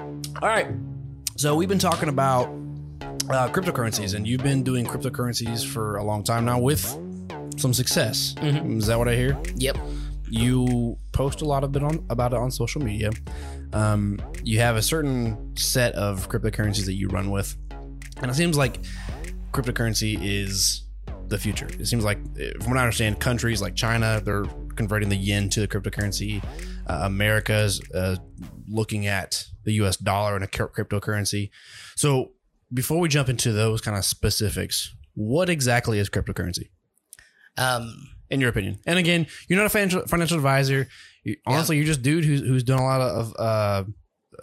All right. So we've been talking about uh, cryptocurrencies, and you've been doing cryptocurrencies for a long time now with some success. Is that what I hear? Yep. You post a lot of it on about it on social media. Um, you have a certain set of cryptocurrencies that you run with, and it seems like cryptocurrency is the future. It seems like, eh, from what I understand, countries like China they're converting the yen to the cryptocurrency. Uh, America's uh, looking at the U.S. dollar and a cryptocurrency. So, before we jump into those kind of specifics, what exactly is cryptocurrency? Um, in your opinion. And again, you're not a financial financial advisor. You, honestly, you're just dude who's who's done a lot of uh,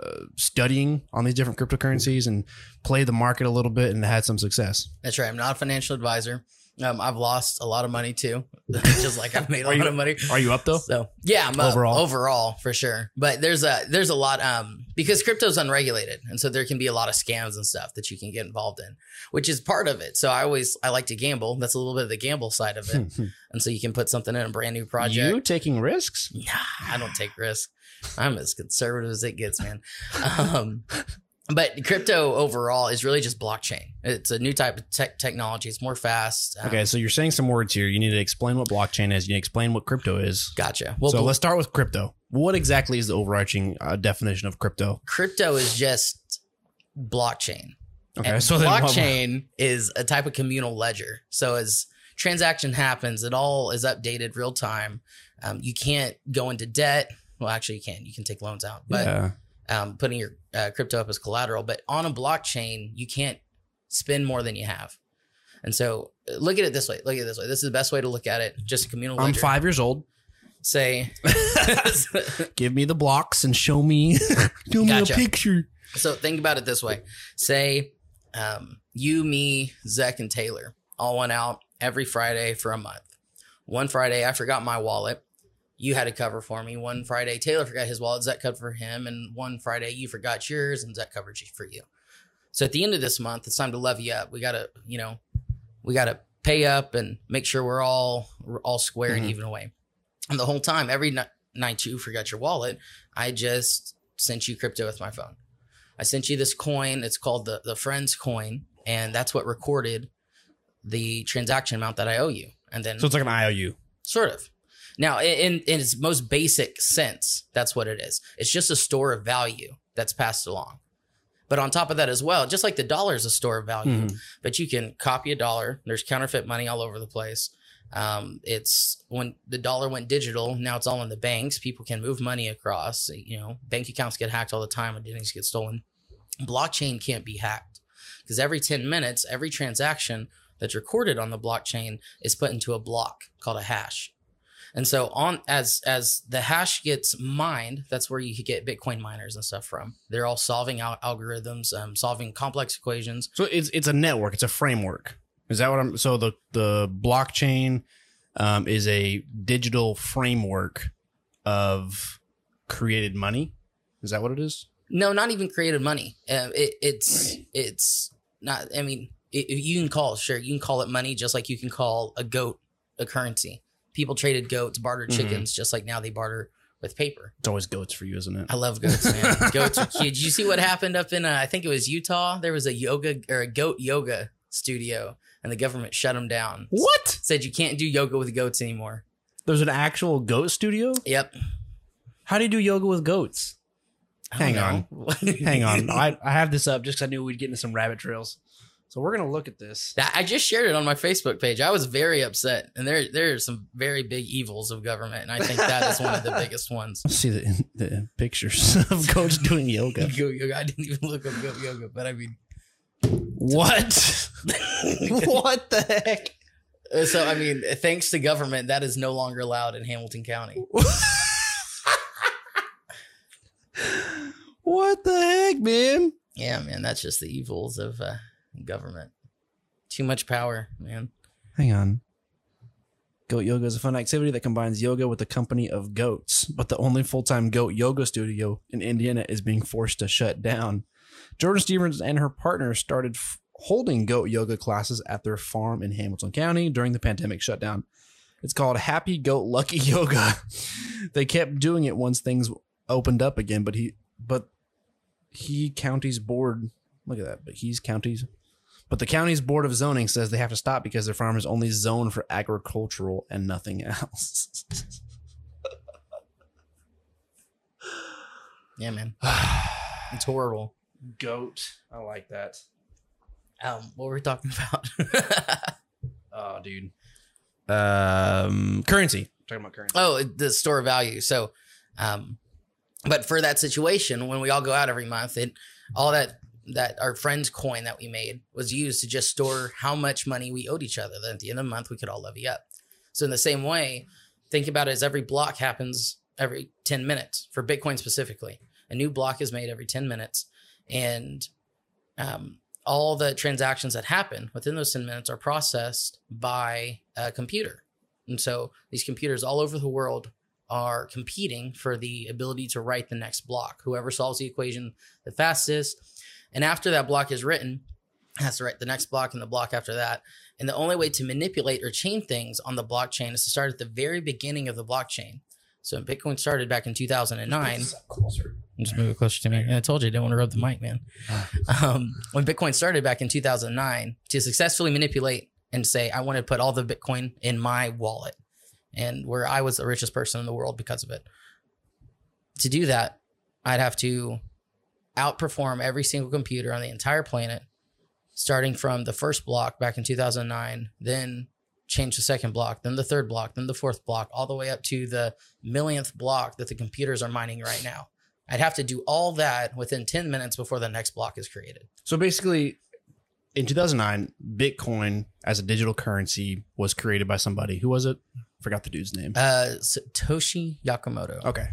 uh, studying on these different cryptocurrencies and played the market a little bit and had some success. that's right. I'm not a financial advisor. Um, I've lost a lot of money too, just like I've made a lot you- of money. Are you up though? So yeah, I'm up Overall? overall for sure. But there's a there's a lot um because crypto's unregulated, and so there can be a lot of scams and stuff that you can get involved in, which is part of it. So I always I like to gamble. That's a little bit of the gamble side of it, and so you can put something in a brand new project. you taking risks? Nah, I don't take risks. I'm as conservative as it gets, man. Um, but crypto overall is really just blockchain. It's a new type of tech technology. It's more fast. Um, Okay, so you're saying some words here. You need to explain what blockchain is. You need to explain what crypto is. Gotcha. Well, so let's start with crypto. What exactly is the overarching uh, definition of crypto? crypto is just blockchain. Okay, And so blockchain is a type of communal ledger. So as transaction happens, it all is updated real time. Um, you can't go into debt. Well, actually, you can. You can take loans out, but yeah. Um, putting your uh, crypto up as collateral. But on a blockchain, you can't spend more than you have. And so, uh, look at it this way. Look at it this way. This is the best way to look at it. Just a communal I'm five years old. Say, Give me the blocks and show me, show me Gotcha. a picture. so think about it this way. Say, um, you, me, Zach, and Taylor all went out every Friday for a month. One Friday, I forgot my wallet. You had a cover for me. One Friday, Taylor forgot his wallet. Zach covered for him. And one Friday, you forgot yours, and Zach covered you- for you. So at the end of this month, it's time to levy up. We gotta, you know, we gotta pay up and make sure we're all we're all square Mhm. and even away. And the whole time, every ni- night you forgot your wallet, I just sent you crypto with my phone. I sent you this coin. It's called the the Friends coin, and that's what recorded the transaction amount that I owe you. And then So it's like an IOU. Sort of. Now, in, in its most basic sense, that's what it is. It's just a store of value that's passed along. But on top of that as well, just like the dollar is a store of value, Mhm. but you can copy a dollar. There's counterfeit money all over the place. Um, it's when the dollar went digital, now it's all in the banks. People can move money across. You know, bank accounts get hacked all the time and things get stolen. Blockchain can't be hacked because every 10 minutes, every transaction that's recorded on the blockchain is put into a block called a hash. And so on as as the hash gets mined, that's where you get Bitcoin miners and stuff from. They're all solving al- algorithms, um, solving complex equations. So it's it's a network. It's a framework. Is that what I'm? So the the blockchain um, is a digital framework of created money. Is that what it is? No, not even created money. Uh, it, it's it's not. I mean, it, you can call sure you can call it money, just like you can call a goat a currency. People traded goats, bartered Mhm. chickens, just like now they barter with paper. It's always goats for you, isn't it? I love goats, man. goats are cute. Did you see what happened up in? Uh, I think it was Utah. There was a yoga or a goat yoga studio, and the government shut them down. What? Said you can't do yoga with goats anymore. There's an actual goat studio. Yep. How do you do yoga with goats? Hang know. Hang on, I, I have this up just because I knew we'd get into some rabbit trails. So we're gonna look at this. I just shared it on my Facebook page. I was very upset, and there there are some very big evils of government, and I think that is one of the biggest ones. See the, the pictures of Coach doing yoga. Go- yoga. I didn't even look up goat yoga, but I mean, What? what the heck? uh, so I mean, thanks to government, that is no longer allowed in Hamilton County. What the heck, man? Yeah, man, that's just the evils of uh, government. Too much power, man. Hang on. Goat yoga is a fun activity that combines yoga with the company of goats, but the only full time goat yoga studio in Indiana is being forced to shut down. Jordan Stevens and her partner started f- holding goat yoga classes at their farm in Hamilton County during the pandemic shutdown. It's called Happy Goat Lucky Yoga. they kept doing it once things opened up again, but he but he county's board. Look at that, but he's county's. But the county's board of zoning says they have to stop because their farm is only zoned for agricultural and nothing else. Yeah, man. It's horrible. Goat. I like that. Um, what were we talking about? Oh, dude. Um, currency. Talking about currency. oh, the store value. So, um, but for that situation, when we all go out every month, it all that that our friend's coin that we made was used to just store how much money we owed each other. Then at the end of the month, we could all levy up. So in the same way, think about it as every block happens every 10 minutes for Bitcoin specifically. A new block is made every 10 minutes. And um, all the transactions that happen within those 10 minutes are processed by a computer. And so these computers all over the world are competing for the ability to write the next block. Whoever solves the equation the fastest. And after that block is written, has to write the next block and the block after that. And the only way to manipulate or change things on the blockchain is to start at the very beginning of the blockchain. So Bitcoin started back in 2009, Closer. just move it closer to me. And I told you I didn't want to rub the mic, man. Um, when Bitcoin started back in 2009, to successfully manipulate and say, I want to put all the Bitcoin in my wallet, and where I was the richest person in the world because of it. To do that, I'd have to outperform every single computer on the entire planet, starting from the first block back in 2009, then change the second block, then the third block, then the fourth block, all the way up to the millionth block that the computers are mining right now. I'd have to do all that within 10 minutes before the next block is created. So basically, in 2009, Bitcoin as a digital currency was created by somebody. Who was it? Forgot the dude's name. Uh, Satoshi Yakamoto. Okay.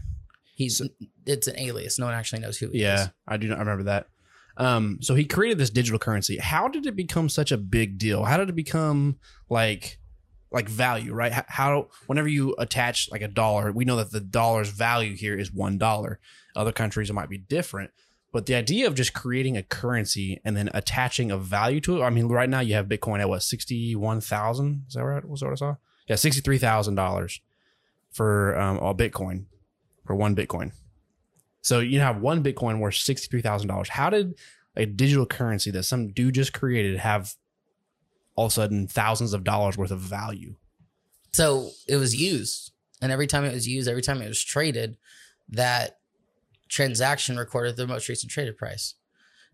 He's it's an alias. No one actually knows who he is. Yeah, is. I do not I remember that. Um, so he created this digital currency. How did it become such a big deal? How did it become like like value, right? How, how whenever you attach like a dollar, we know that the dollar's value here is one dollar. Other countries it might be different, but the idea of just creating a currency and then attaching a value to it. I mean, right now you have Bitcoin at what sixty one thousand? Is that right? Was that what I saw? Yeah, sixty three thousand dollars for um, all Bitcoin for one Bitcoin. So you have one Bitcoin worth sixty three thousand dollars. How did a digital currency that some dude just created have all of a sudden thousands of dollars worth of value? So it was used, and every time it was used, every time it was traded, that transaction recorded the most recent traded price.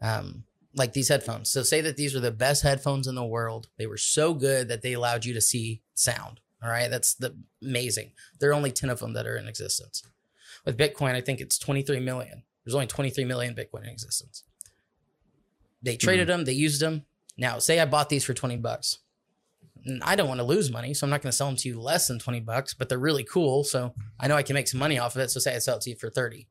Um, like these headphones. So say that these were the best headphones in the world. They were so good that they allowed you to see sound. All right, that's the amazing. There are only ten of them that are in existence. With Bitcoin, I think it's twenty three million. There's only twenty three million Bitcoin in existence. They traded hmm. them. They used them. Now, say I bought these for twenty bucks. I don't want to lose money, so I'm not going to sell them to you less than 20 bucks, but they're really cool. So I know I can make some money off of it. So say I sell it to you for 30.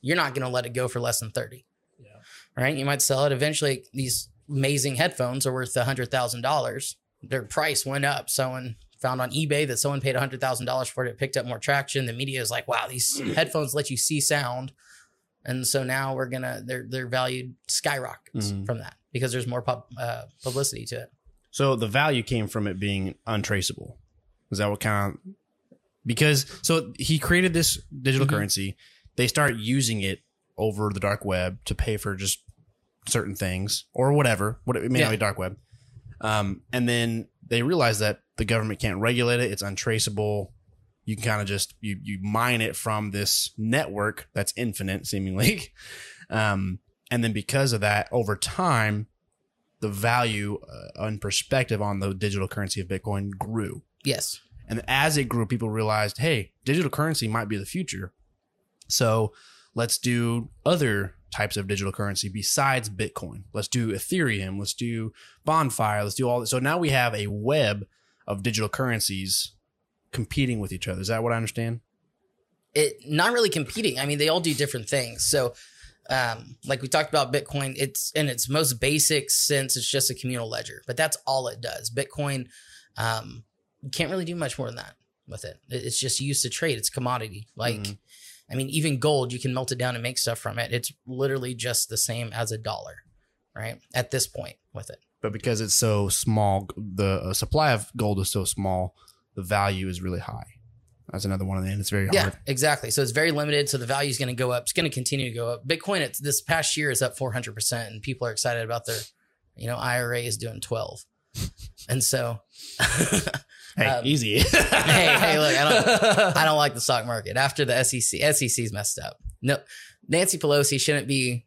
You're not going to let it go for less than 30. Yeah. Right. You might sell it. Eventually, these amazing headphones are worth $100,000. Their price went up. So Someone found on eBay that someone paid $100,000 for it. It picked up more traction. The media is like, wow, these headphones let you see sound. And so now we're going to, their, their value skyrockets Mhm. from that because there's more pub, uh, publicity to it. So the value came from it being untraceable. Is that what kind of because so he created this digital Mhm. currency. They start using it over the dark web to pay for just certain things or whatever. What it may not be dark web. Um, and then they realize that the government can't regulate it. It's untraceable. You can kind of just you you mine it from this network that's infinite, seemingly. Um, and then because of that, over time, the value uh, and perspective on the digital currency of Bitcoin grew. Yes. And as it grew, people realized, hey, digital currency might be the future. So let's do other types of digital currency besides Bitcoin. Let's do Ethereum. Let's do Bonfire. Let's do all this. So now we have a web of digital currencies competing with each other. Is that what I understand? it not really competing. I mean, they all do different things. So, um, like we talked about Bitcoin, it's in its most basic sense, it's just a communal ledger, but that's all it does. Bitcoin, um, you can't really do much more than that with it. It- It's just used to trade. It's commodity. Like, Mhm. I mean, even gold, you can melt it down and make stuff from it. It's literally just the same as a dollar, right? At this point with it. But because it's so small, the uh, supply of gold is so small, the value is really high. That's another one of the end. It's very Yeah, exactly. So it's very limited. So the value is going to go up. It's going to continue to go up. Bitcoin, it's this past year is up 400%, and people are excited about their, you know, IRA is doing 12. And so, Hey, Um, easy. hey, hey, look, I don't, I don't like the stock market after the SEC. SEC's messed up. No, Nancy Pelosi shouldn't be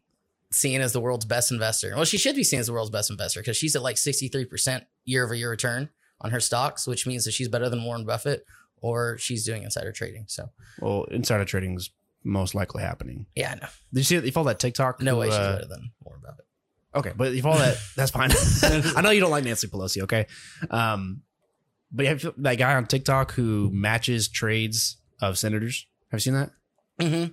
seen as the world's best investor. Well, she should be seen as the world's best investor because she's at like 63% year over year return on her stocks, which means that she's better than Warren Buffett or she's doing insider trading. So, well, insider trading is most likely happening. yeah, no, Did you see? You follow that TikTok? no who, way she's uh, better than Warren Buffett. Okay, but you follow that. That's fine. I know you don't like Nancy Pelosi. Okay, um, but you have that guy on TikTok who matches trades of senators. Have you seen that? hmm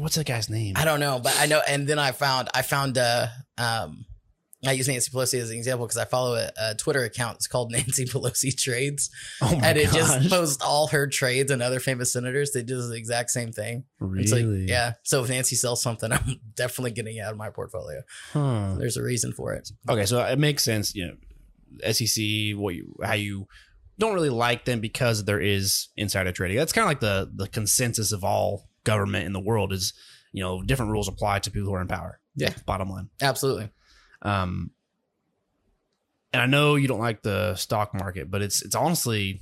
What's that guy's name? I don't know, but I know. And then I found, I found, uh, um, I use Nancy Pelosi as an example because I follow a, a Twitter account. It's called Nancy Pelosi Trades. Oh and it just posts all her trades and other famous senators. They do the exact same thing. really? Like, yeah. So if Nancy sells something, I'm definitely getting it out of my portfolio. Huh. There's a reason for it. Okay, so it makes sense. You know, SEC, what you, how you don't really like them because there is insider trading. That's kind of like the the consensus of all government in the world is, you know, different rules apply to people who are in power. Yeah. Bottom line. Absolutely. Um, and I know you don't like the stock market, but it's it's honestly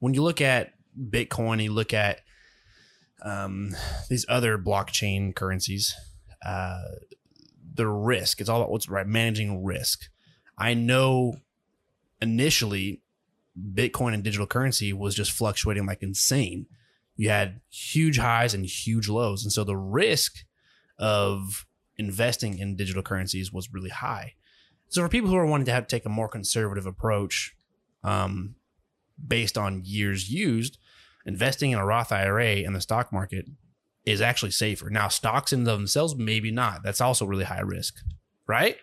when you look at Bitcoin, you look at um, these other blockchain currencies, uh, the risk. It's all about what's right managing risk. I know initially Bitcoin and digital currency was just fluctuating like insane. You had huge highs and huge lows, and so the risk of investing in digital currencies was really high. So for people who are wanting to have take a more conservative approach, um, based on years used, investing in a Roth IRA in the stock market is actually safer. Now, stocks in themselves, maybe not. That's also really high risk, right?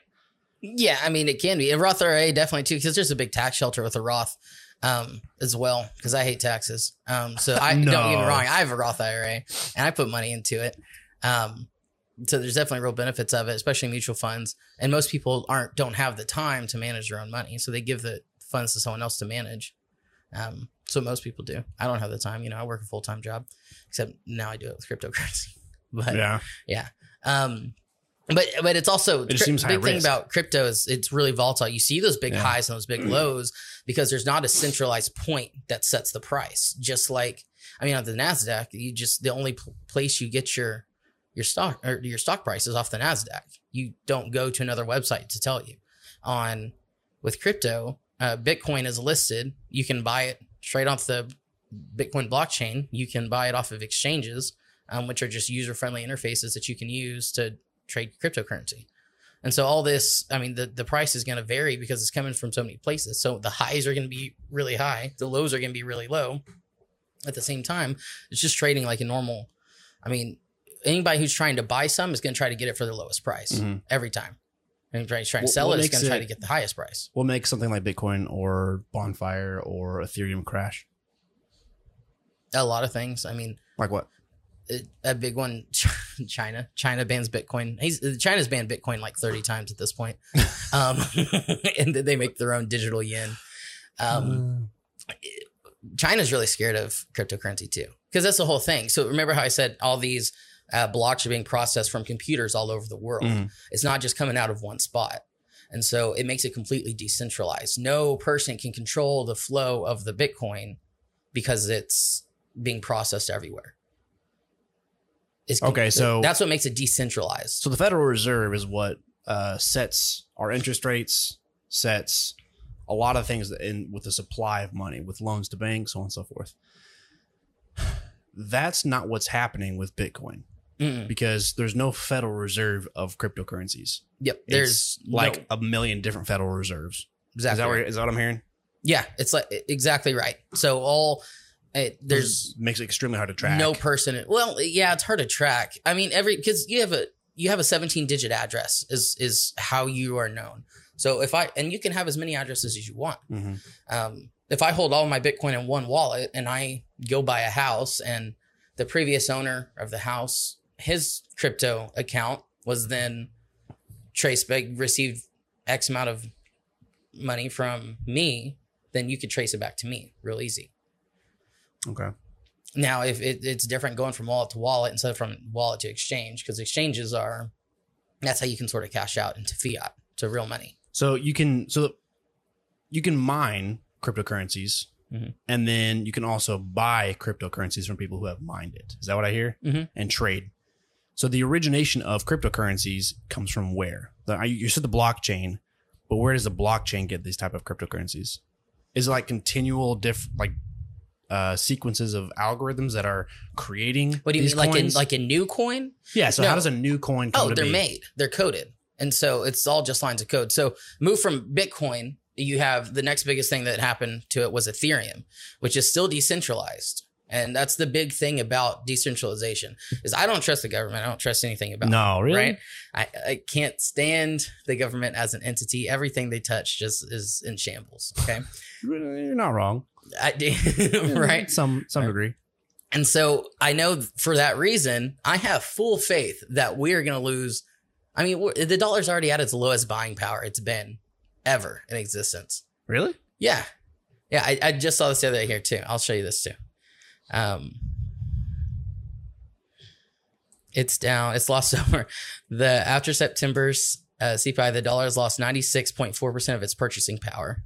Yeah, I mean it can be. A Roth IRA definitely too, because there's a big tax shelter with a Roth um, as well. Because I hate taxes. Um, so I No. don't get me wrong. I have a Roth IRA and I put money into it. Um, so there's definitely real benefits of it, especially mutual funds. And most people aren't don't have the time to manage their own money, so they give the funds to someone else to manage. Um, so most people do. I don't have the time. You know, I work a full time job, except now I do it with cryptocurrency. But Yeah. um, but but it's also It seems big thing risk. about crypto is it's really volatile. You see those big Yeah. highs and those big lows because there's not a centralized point that sets the price. Just like I mean, on the Nasdaq, you just the only pl- place you get your your stock or your stock price is off the Nasdaq. You don't go to another website to tell you. On with crypto, uh, Bitcoin is listed. You can buy it straight off the Bitcoin blockchain. You can buy it off of exchanges, um, which are just user friendly interfaces that you can use to trade cryptocurrency. And so all this, I mean, the, the price is going to vary because it's coming from so many places. So the highs are going to be really high, the lows are going to be really low. At the same time, it's just trading like a normal. I mean, anybody who's trying to buy some is going to try to get it for the lowest price Mhm. every time. Anybody trying to sell what it is going to try to get the highest price. What makes something like Bitcoin or Bonfire or Ethereum crash? A lot of things. I mean, Like what? a- big one china china bans bitcoin he's china's banned bitcoin like 30 times at this point um and then they make their own digital yen um china's really scared of cryptocurrency too because that's the whole thing so remember how i said all these uh, blocks are being processed from computers all over the world. Mhm. it's not just coming out of one spot. And so it makes it completely decentralized. No person can control the flow of the bitcoin because it's being processed everywhere. It's Okay, so- that's what makes it decentralized. So the Federal Reserve is what uh, sets our interest rates, sets a lot of things in with the supply of money, with loans to banks, so on and so forth. That's not what's happening with Bitcoin Mm-mm. because there's no Federal Reserve of cryptocurrencies. yep It's there's like no- a million different Federal Reserves. exactly Is that, where, is that what I'm hearing? yeah it's like exactly right so all it, there's makes it extremely hard to track. no person well yeah it's hard to track i mean every because you have a you have a 17 digit address is is how you are known so if i and you can have as many addresses as you want Mhm. um, if I hold all my Bitcoin in one wallet and I go buy a house and the previous owner of the house, his crypto account was then traced back, received X amount of money from me, then you could trace it back to me real easy. Okay. Now, if it, it's different going from wallet to wallet instead of from wallet to exchange, because exchanges are that's how you can sort of cash out into fiat to real money. So you can so you can mine cryptocurrencies, Mhm. and then you can also buy cryptocurrencies from people who have mined it. Is that what I hear? Mhm. And trade. So the origination of cryptocurrencies comes from where? The, you said the blockchain, but where does the blockchain get these type of cryptocurrencies? Is it like continual diff like uh, sequences of algorithms that are creating What do you these mean, like a, like a new coin? yeah. So No. how does a new coin? Come Oh, they're be? made. They're coded. And so it's all just lines of code. So move from Bitcoin, you have the next biggest thing that happened to it was Ethereum, which is still decentralized. And that's the big thing about decentralization is I don't trust the government. I don't trust anything about it. No, really. Right? I, I can't stand the government as an entity. Everything they touch just is in shambles. Okay. You're not wrong. I, right. Some some Right. degree. And so I know for that reason, I have full faith that we are going to lose. I mean, the dollar's already at its lowest buying power it's been ever in existence. Really? Yeah. Yeah. I, I just saw this the other day here too. I'll show you this too. Um, it's down. It's lost over the after September's uh, CPI. The dollar has lost ninety six point four percent of its purchasing power.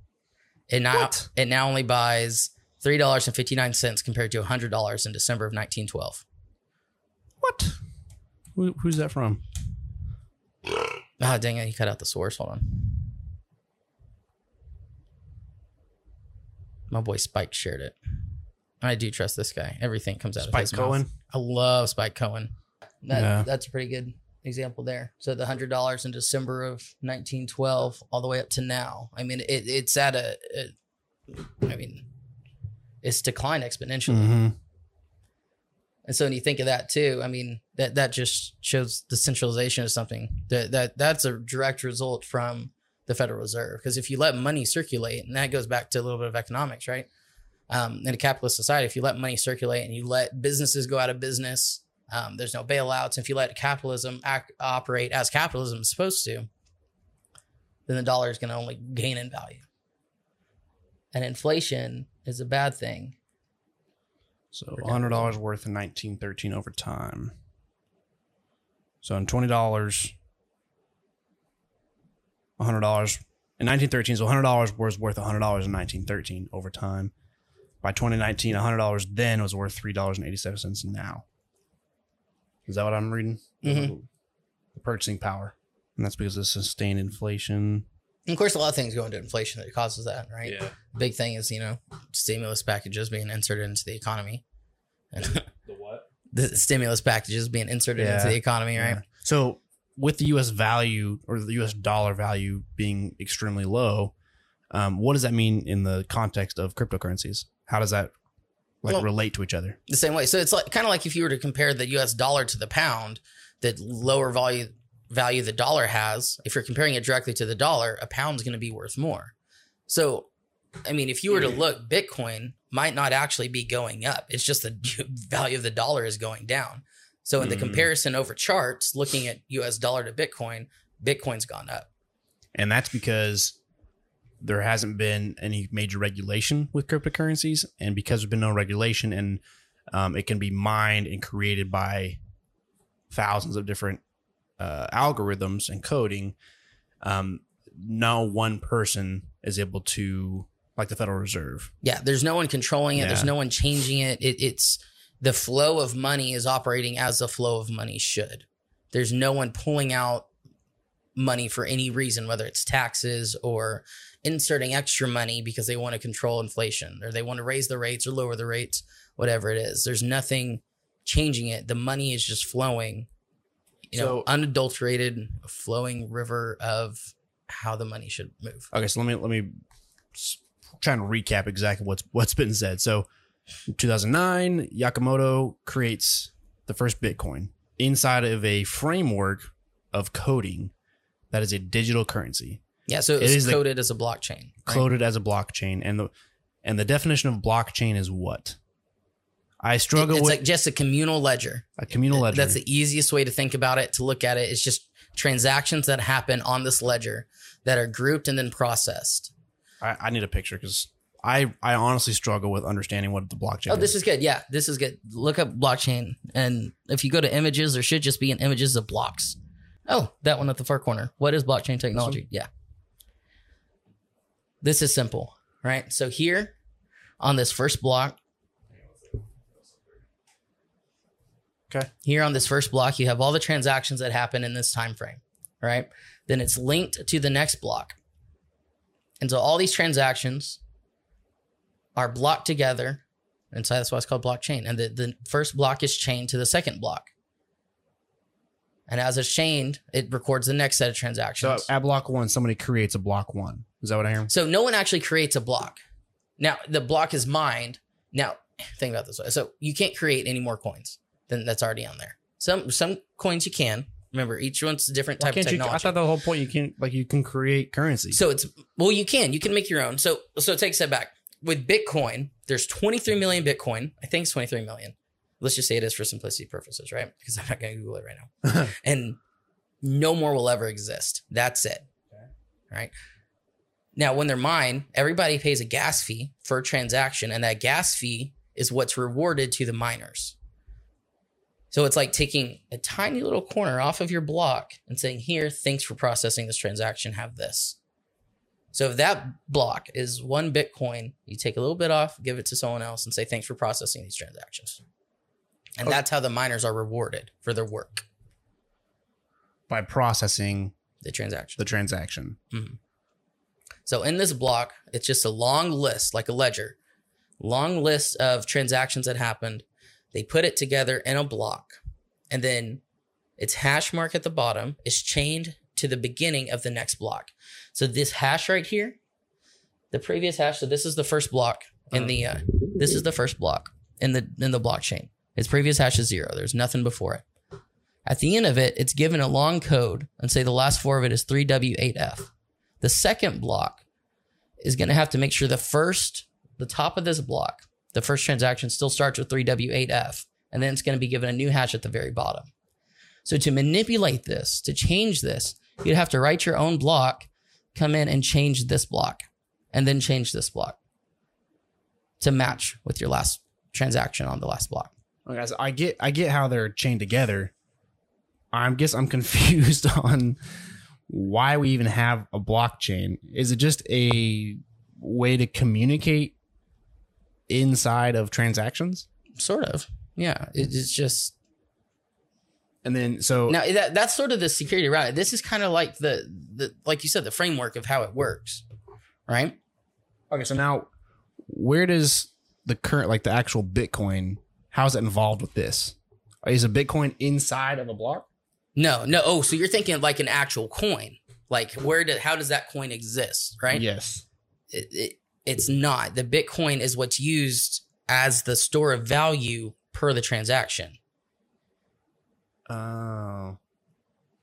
It now What? it now only buys three dollars and fifty nine cents compared to hundred dollars in December of nineteen twelve. What? Who, who's that from? Ah, dang it! He cut out the source. Hold on. My boy Spike shared it. I do trust this guy. Everything comes out of Spike his Cohen. mouth. I love Spike Cohen. That, Yeah. That's a pretty good example there. So the hundred dollars in December of 1912, all the way up to now. I mean, it, it's at a, a. I mean, it's declined exponentially. Mm-hmm. And so when you think of that too, I mean, that that just shows the centralization of something. That that that's a direct result from the Federal Reserve. Because if you let money circulate, and that goes back to a little bit of economics, right? Um, in a capitalist society, if you let money circulate and you let businesses go out of business, um, there's no bailouts. If you let capitalism act, operate as capitalism is supposed to, then the dollar is going to only gain in value. And inflation is a bad thing. So hundred dollars worth in nineteen thirteen over time. So in twenty dollars, hundred dollars in nineteen thirteen. So hundred dollars was worth hundred dollars in nineteen thirteen over time. By 2019, $100 then was worth three dollars and eighty seven cents now. Is that what I'm reading? Mhm. The purchasing power, and that's because of sustained inflation. And of course, a lot of things go into inflation that causes that, right? Yeah. Big thing is, you know, stimulus packages being inserted into the economy. And The what? the stimulus packages being inserted Yeah. into the economy, right? Yeah. So with the U.S. value or the U.S. dollar value being extremely low, um, what does that mean in the context of cryptocurrencies? How does that like Well- relate to each other? The same way. So it's like kind of like if you were to compare the US dollar to the pound, the lower value value the dollar has, if you're comparing it directly to the dollar, a pound's going to be worth more. So, I mean, if you were to look, Bitcoin might not actually be going up. It's just the value of the dollar is going down. So, in the Mm. comparison over charts, looking at US dollar to Bitcoin, Bitcoin's gone up. And that's because there hasn't been any major regulation with cryptocurrencies, and because there's been no regulation, and um, it can be mined and created by thousands of different uh, algorithms and coding. Um, no one person is able to, like the Federal Reserve. Yeah, there's no one controlling it. There's no one changing it. it. It's the flow of money is operating as the flow of money should. There's no one pulling out money for any reason, whether it's taxes or inserting extra money because they want to control inflation or they want to raise the rates or lower the rates, whatever it is. There's nothing changing it. The money is just flowing, you know, So- unadulterated, flowing river of how the money should move. Okay, so let me let me try and recap exactly what's what's been said. So, 2009, Yakamoto creates the first Bitcoin inside of a framework of coding that is a digital currency Yeah, so It it's is the- coded as a blockchain. right? coded as a blockchain, and the and the definition of blockchain is what? I struggle it's with It's like just a communal ledger. a communal ledger. That's the easiest way to think about it, to look at it. It's just transactions that happen on this ledger that are grouped and then processed. I, I need a picture because I I honestly struggle with understanding what the blockchain. Oh, this is good. Yeah, this is good. Look up blockchain, and if you go to images, there should just be an images of blocks. Oh, that one at the far corner. What is blockchain technology? Yeah. This is simple, right? So here on this first block, Okay. Here on this first block, you have all the transactions that happen in this time frame, right? Then it's linked to the next block. And so all these transactions are blocked together. And so that's why it's called blockchain. And the, the first block is chained to the second block. And as it's chained, it records the next set of So transactions. at block one, somebody creates a block one. Is that what I hear? So no one actually creates a block. Now the block is mined. Now think about this way. So you can't create any more coins than that's already on there. Some some coins you can. Remember, each one's a different Why type of can't you? technology. I thought the whole point you can like you can create currency. so it's well, you can you can make your own. So so take a step back. With Bitcoin, there's 23 million Bitcoin. I think it's 23 million. Let's just say it is for simplicity purposes, right? Because I'm not going to Google it right now. and no more will ever exist. That's it. Right. Now, when they're mined, everybody pays a gas fee for a transaction, and that gas fee is what's rewarded to the miners. So it's like taking a tiny little corner off of your block and saying, Here, thanks for processing this transaction, have this. So if that block is one Bitcoin, you take a little bit off, give it to someone else, and say, Thanks for processing these transactions. And Okay. that's how the miners are rewarded for their work, by processing the transaction. the transaction. Mm-hmm. So in this block, it's just a long list, like a ledger, long list of transactions that happened. They put it together in a block, and then its hash mark at the bottom is chained to the beginning of the next block. So this hash right here, the previous hash. So this is the first block in the. Uh, this is the first block in the in the blockchain. Its previous hash is zero. There's nothing before it. At the end of it, it's given a long code, and say the last four of it is 3W8F. The second block is going to have to make sure the first, the top of this block, the first transaction still starts with 3W8F, and then it's going to be given a new hash at the very bottom. So to manipulate this, to change this, you'd have to write your own block, come in and change this block, and then change this block to match with your last transaction on the last block. Okay, so I get I get how they're chained together. I guess I'm confused on why we even have a blockchain. Is it just a way to communicate inside of transactions? Sort of. Yeah. It's just And then so Now that that's sort of the security around it. This is kind of like the the like you said the framework of how it works, right? okay, so now where does the current like the actual Bitcoin how is it involved with this? Is a Bitcoin inside of a block? No, no. Oh, so you're thinking like an actual coin? Like where did how does that coin exist? Right? Yes. It, it, it's not. The Bitcoin is what's used as the store of value per the transaction. Oh.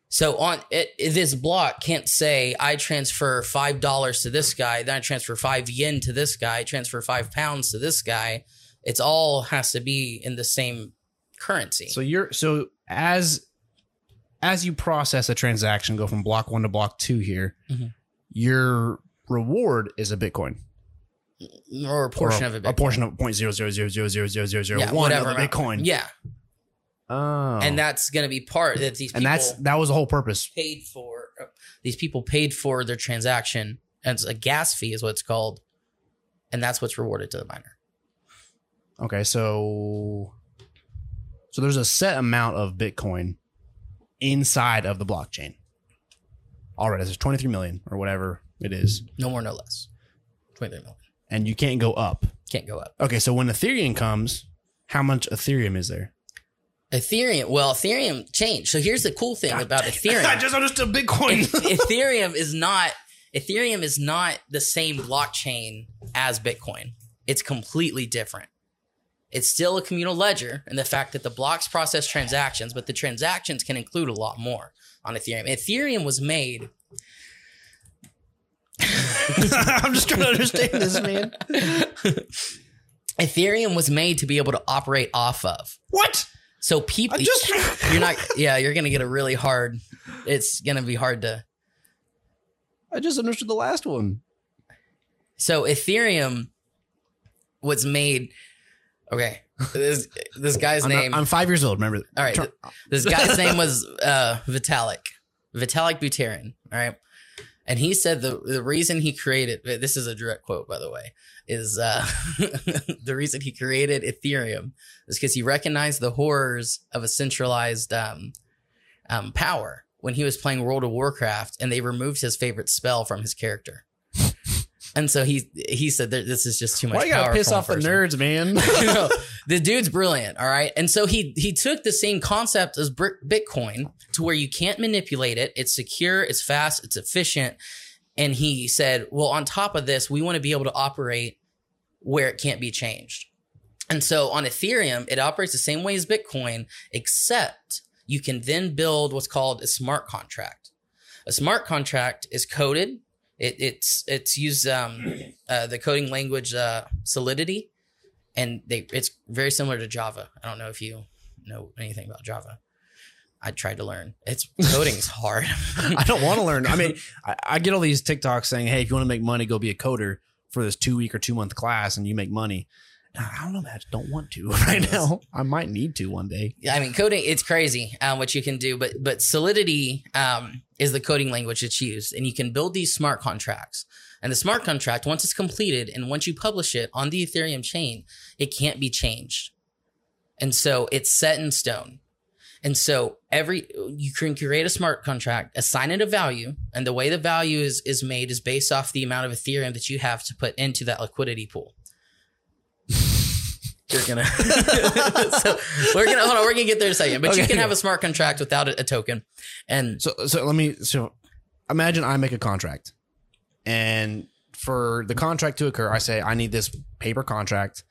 So on it, this block can't say I transfer five dollars to this guy, then I transfer five yen to this guy, transfer five pounds to this guy. It's all has to be in the same currency. So you're so as as you process a transaction, go from block one to block two here, Mhm. your reward is a Bitcoin. or a portion Or of. A portion of point zero zero zero zero zero zero zero zero yeah, one of a. Bitcoin. Yeah, Oh. and that's going to be part that these people and that's that was the whole purpose. paid for. uh, These people paid for their transaction, and it's a gas fee is what it's called, and that's what's rewarded to the miner. Okay, so so there's a set amount of Bitcoin inside of the blockchain. Already, there's 23 million or whatever it is, No more, no less. Twenty-three million and you can't go up. can't go up. Okay, so when Ethereum comes, how much Ethereum is there? Ethereum. Well, Ethereum changed. So here's the cool thing about Ethereum. I just understood Bitcoin. Ethereum is not Ethereum is not the same blockchain as Bitcoin. It's completely different. It's still a communal ledger and the fact that the blocks process transactions, but the transactions can include a lot more on Ethereum. Ethereum was made I'm just trying to understand this, man. Ethereum was made to be able to operate off of. What? So people just you're not yeah, you're going to get a really hard it's going to be hard to I just understood the last one. So Ethereum was made. Okay, this this guy's I'm, not- name. I'm five years old. Remember? all right, this guy's name was uh, Vitalik, Vitalik Buterin. All right, and he said the the reason he created this is a direct quote by the way is uh, the reason he created Ethereum is because he recognized the horrors of a centralized um, um, power when he was playing World of Warcraft, and they removed his favorite spell from his character. And so he he said that this is just too much. Why you gotta piss off the nerds, man? No, the dude's brilliant. All right. And so he he took the same concept as Bitcoin to where you can't manipulate it. It's secure, it's fast, it's efficient. And he said, well, on top of this, we want to be able to operate where it can't be changed. And so on Ethereum, it operates the same way as Bitcoin, except you can then build what's called a smart contract. A smart contract is coded. It, it's it's used um, uh, the coding language uh, Solidity, and they it's very similar to Java. I don't know if you know anything about Java. I tried to learn. It's coding is hard. I don't want to learn. I mean, I, I get all these TikToks saying, "Hey, if you want to make money, go be a coder for this two week or two month class, and you make money." I don't know, man. I just don't want to right now. I might need to one day. Yeah, I mean, coding it's crazy um, what you can do, but but Solidity um, is the coding language that's used, and you can build these smart contracts. And the smart contract, once it's completed, and once you publish it on the Ethereum chain, it can't be changed, and so it's set in stone. And so every you can create a smart contract, assign it a value, and the way the value is is made is based off the amount of Ethereum that you have to put into that liquidity pool. You're gonna. so we're gonna hold on. We're gonna get there in a second, but you Okay. can have a smart contract without a, a token, and So, so let me. So, imagine I make a contract, and for the contract to occur, I say I need this paper contract.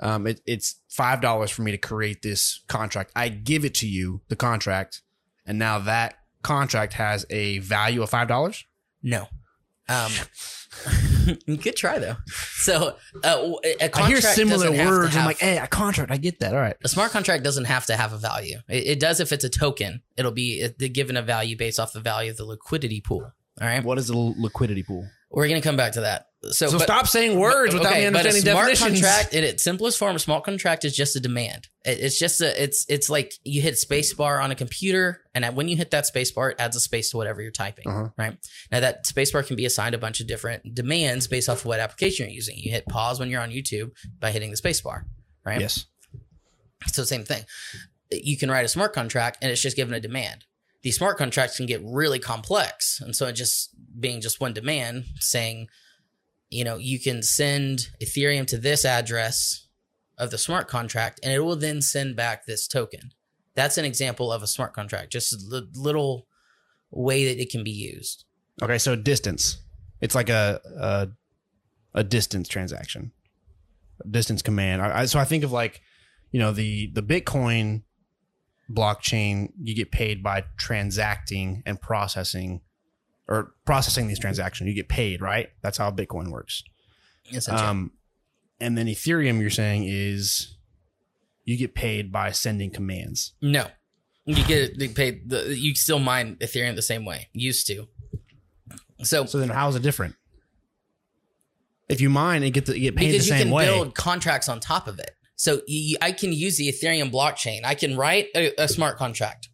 Um, it, it's five dollars for me to create this contract. I give it to you, the contract, and now that contract has a value of five dollars. no. Um, you could try though. So uh, a contract I hear similar doesn't have words. I'm like, hey, a contract. I get that. All right. a smart contract doesn't have to have a value. It, it does if it's a token. It'll be given a value based off the value of the liquidity pool. All right, What is the liquidity pool? we're gonna come back to that. So, So but- stop saying words But- without me but a understanding smart definitions. contract in its simplest form, a smart contract is just a demand. It- it's just a it's it's like you hit space bar on a computer, and when you hit that space bar, it adds a space to whatever you're typing. Uh-huh. Right now, that space bar can be assigned a bunch of different demands based off of what application you're using. You hit pause when you're on YouTube by hitting the space bar. Right. Yes. So same thing. You can write a smart contract, and it's just given a demand. These smart contracts can get really complex, and so it just being just one demand saying you know, you can send Ethereum to this address of the smart contract and it will then send back this token. That's an example of a smart contract, just a little way that it can be used. Okay. So distance. It's like a a, a distance transaction, a distance command. I, I, so I think of like, you know, the the Bitcoin blockchain. You get paid by transacting and processing, or processing these transactions. You get paid, right? That's how Bitcoin works. essentially. Um, and then Ethereum, you're saying is you get paid by sending commands. no, you get paid. The, you still mine Ethereum the same way. Used to. So, So then, how is it different? If you mine and get the, you get paid because you can build contracts on top of it. So you, I can use the Ethereum blockchain. I can write a, a smart contract.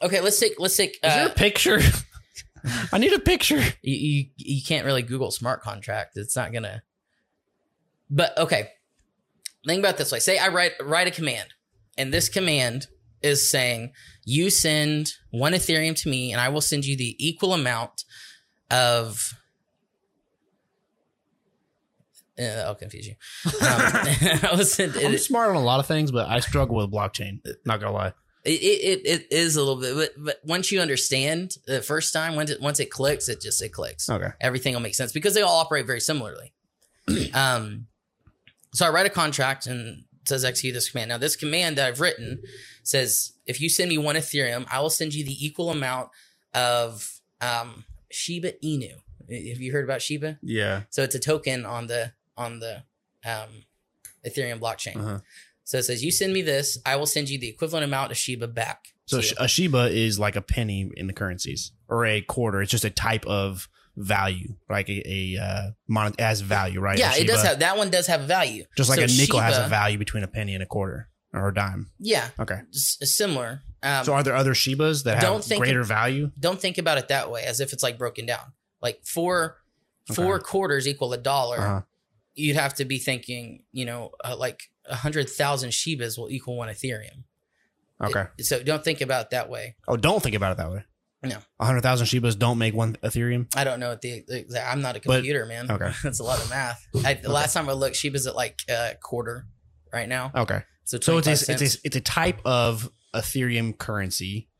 Okay, let's take let's take. is there Uh, a picture? I need a picture. you, you you can't really Google smart contract. It's not gonna. But okay, think about it this way: say I write write a command, and this command is saying you send one Ethereum to me, and I will send you the equal amount of. Uh, I'll confuse you. Um, I send I'm smart on a lot of things, but I struggle with blockchain. Not gonna lie. It, it, it is a little bit, but, but once you understand the first time, once it once it clicks, it just it clicks Okay. everything will make sense because they all operate very similarly. um, so I write a contract and it says execute this command. Now this command that I've written says if you send me one Ethereum, I will send you the equal amount of um, Shiba Inu. Have you heard about Shiba? Yeah. So it's a token on the on the um, Ethereum blockchain. Uh-huh. So it says you send me this, I will send you the equivalent amount of Shiba back. So to sh- you. a Shiba is like a penny in the currencies or a quarter. It's just a type of value, like a, a uh, mon- as value, right? yeah, it does have that one does have a value. just like So a nickel has a value between a penny and a quarter or a dime. Yeah, Okay. s- similar. Um, So are there other Shibas that Don't have think greater value? don't think about it that way as if it's like broken down. Like four four Okay. quarters equal a dollar. Uh-huh. You'd have to be thinking, you know, uh, like a hundred thousand Shibas will equal one Ethereum. Okay. So don't think about it that way. Oh, don't think about it that way. No. A hundred thousand Shibas don't make one Ethereum. I don't know what the, exact- I'm not a But- computer man. okay. that's a lot of math. I, the last time I looked, Shiba's at like a quarter right now. Okay. So So it's a, it's a, it's a type of Ethereum currency,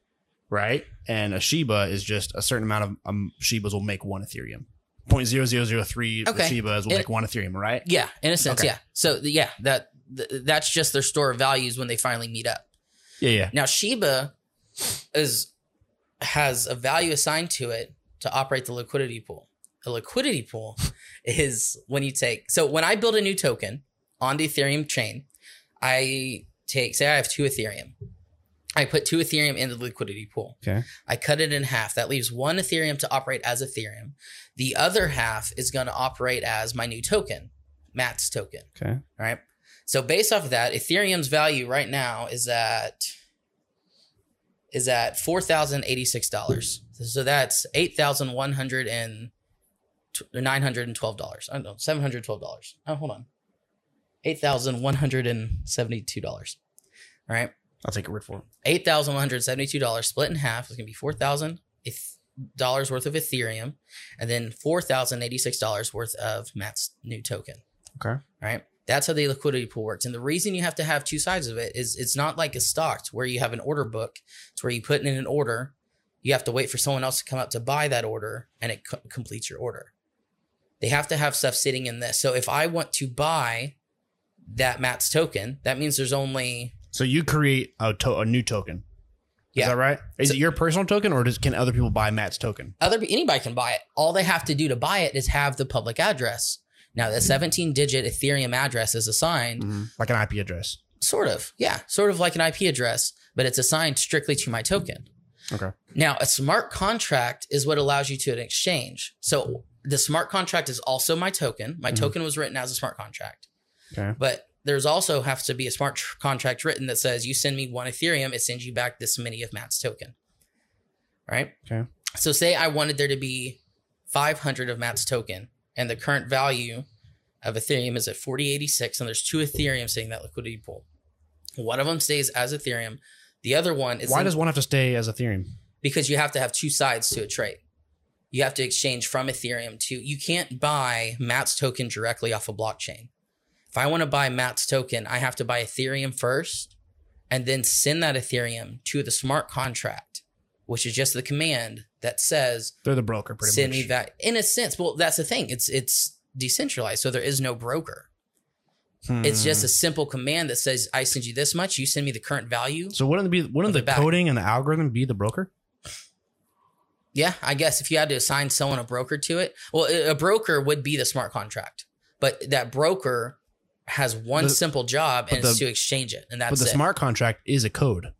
right? And a Shiba is just a certain amount of um, Shibas will make one Ethereum. Point zero zero zero three Okay. Shibas will It- make one Ethereum, right? Yeah, in a sense, Okay. yeah. So yeah, that th- that's just their store of values when they finally meet up. Yeah, yeah. Now Shiba is has a value assigned to it to operate the liquidity pool. A liquidity pool is when you take so when I build a new token on the Ethereum chain, I take say I have two Ethereum. I put two Ethereum in the liquidity pool. Okay. I cut it in half. That leaves one Ethereum to operate as Ethereum. The other half is going to operate as my new token, Matt's token. Okay. All right. So based off of that, Ethereum's value right now is at is at four thousand eighty six dollars. So that's eight thousand one hundred and nine hundred and twelve dollars. Oh, I don't know, seven hundred twelve dollars. Oh, hold on, eight thousand one hundred and seventy two dollars. All right, I'll take a word for it. eight thousand one hundred seventy two dollars split in half is gonna be four thousand dollars worth of Ethereum, and then four thousand eighty six dollars worth of Matt's new token. Okay. Right. That's how the liquidity pool works. And the reason you have to have two sides of it is it's not like a stock where you have an order book. It's where you put in an order. You have to wait for someone else to come up to buy that order and it co- completes your order. They have to have stuff sitting in this. So if I want to buy that Matt's token, that means there's only So you create a, to- a new token. Is Yeah. that right? Is So- it your personal token or does, can other people buy Matt's token? other anybody can buy it. All they have to do to buy it is have the public address. Now, the 17 digit Ethereum address is assigned Like an IP address. Sort of, yeah, sort of like an IP address, but it's assigned strictly to my token. Okay. Now, a smart contract is what allows you to an exchange. So the smart contract is also my token. My Mhm. token was written as a smart contract, Okay. but there's also have to be a smart tr- contract written that says you send me one Ethereum, it sends you back this many of Matt's token. Right. Okay. So say I wanted there to be 500 of Matt's token, and the current value of Ethereum is at 4086, and there's two Ethereum in that liquidity pool. One of them stays as Ethereum. The other one is Why in- does one have to stay as Ethereum? because you have to have two sides to a trade. You have to exchange from Ethereum to you can't buy Matt's token directly off a blockchain. If I want to buy Matt's token, I have to buy Ethereum first and then send that Ethereum to the smart contract, which is just the command that says They're the broker, pretty send much. me that in a sense. Well, that's the thing. It's it's decentralized, so there is no broker. It's Hmm. just a simple command that says I send you this much, you send me the current value. So wouldn't be wouldn't the the coding and the algorithm be the broker? Yeah, I guess if you had to assign someone a broker to it, well, a broker would be the smart contract, but that broker has one The- simple job and but it's to exchange it, and that's. But the it. smart contract is a code.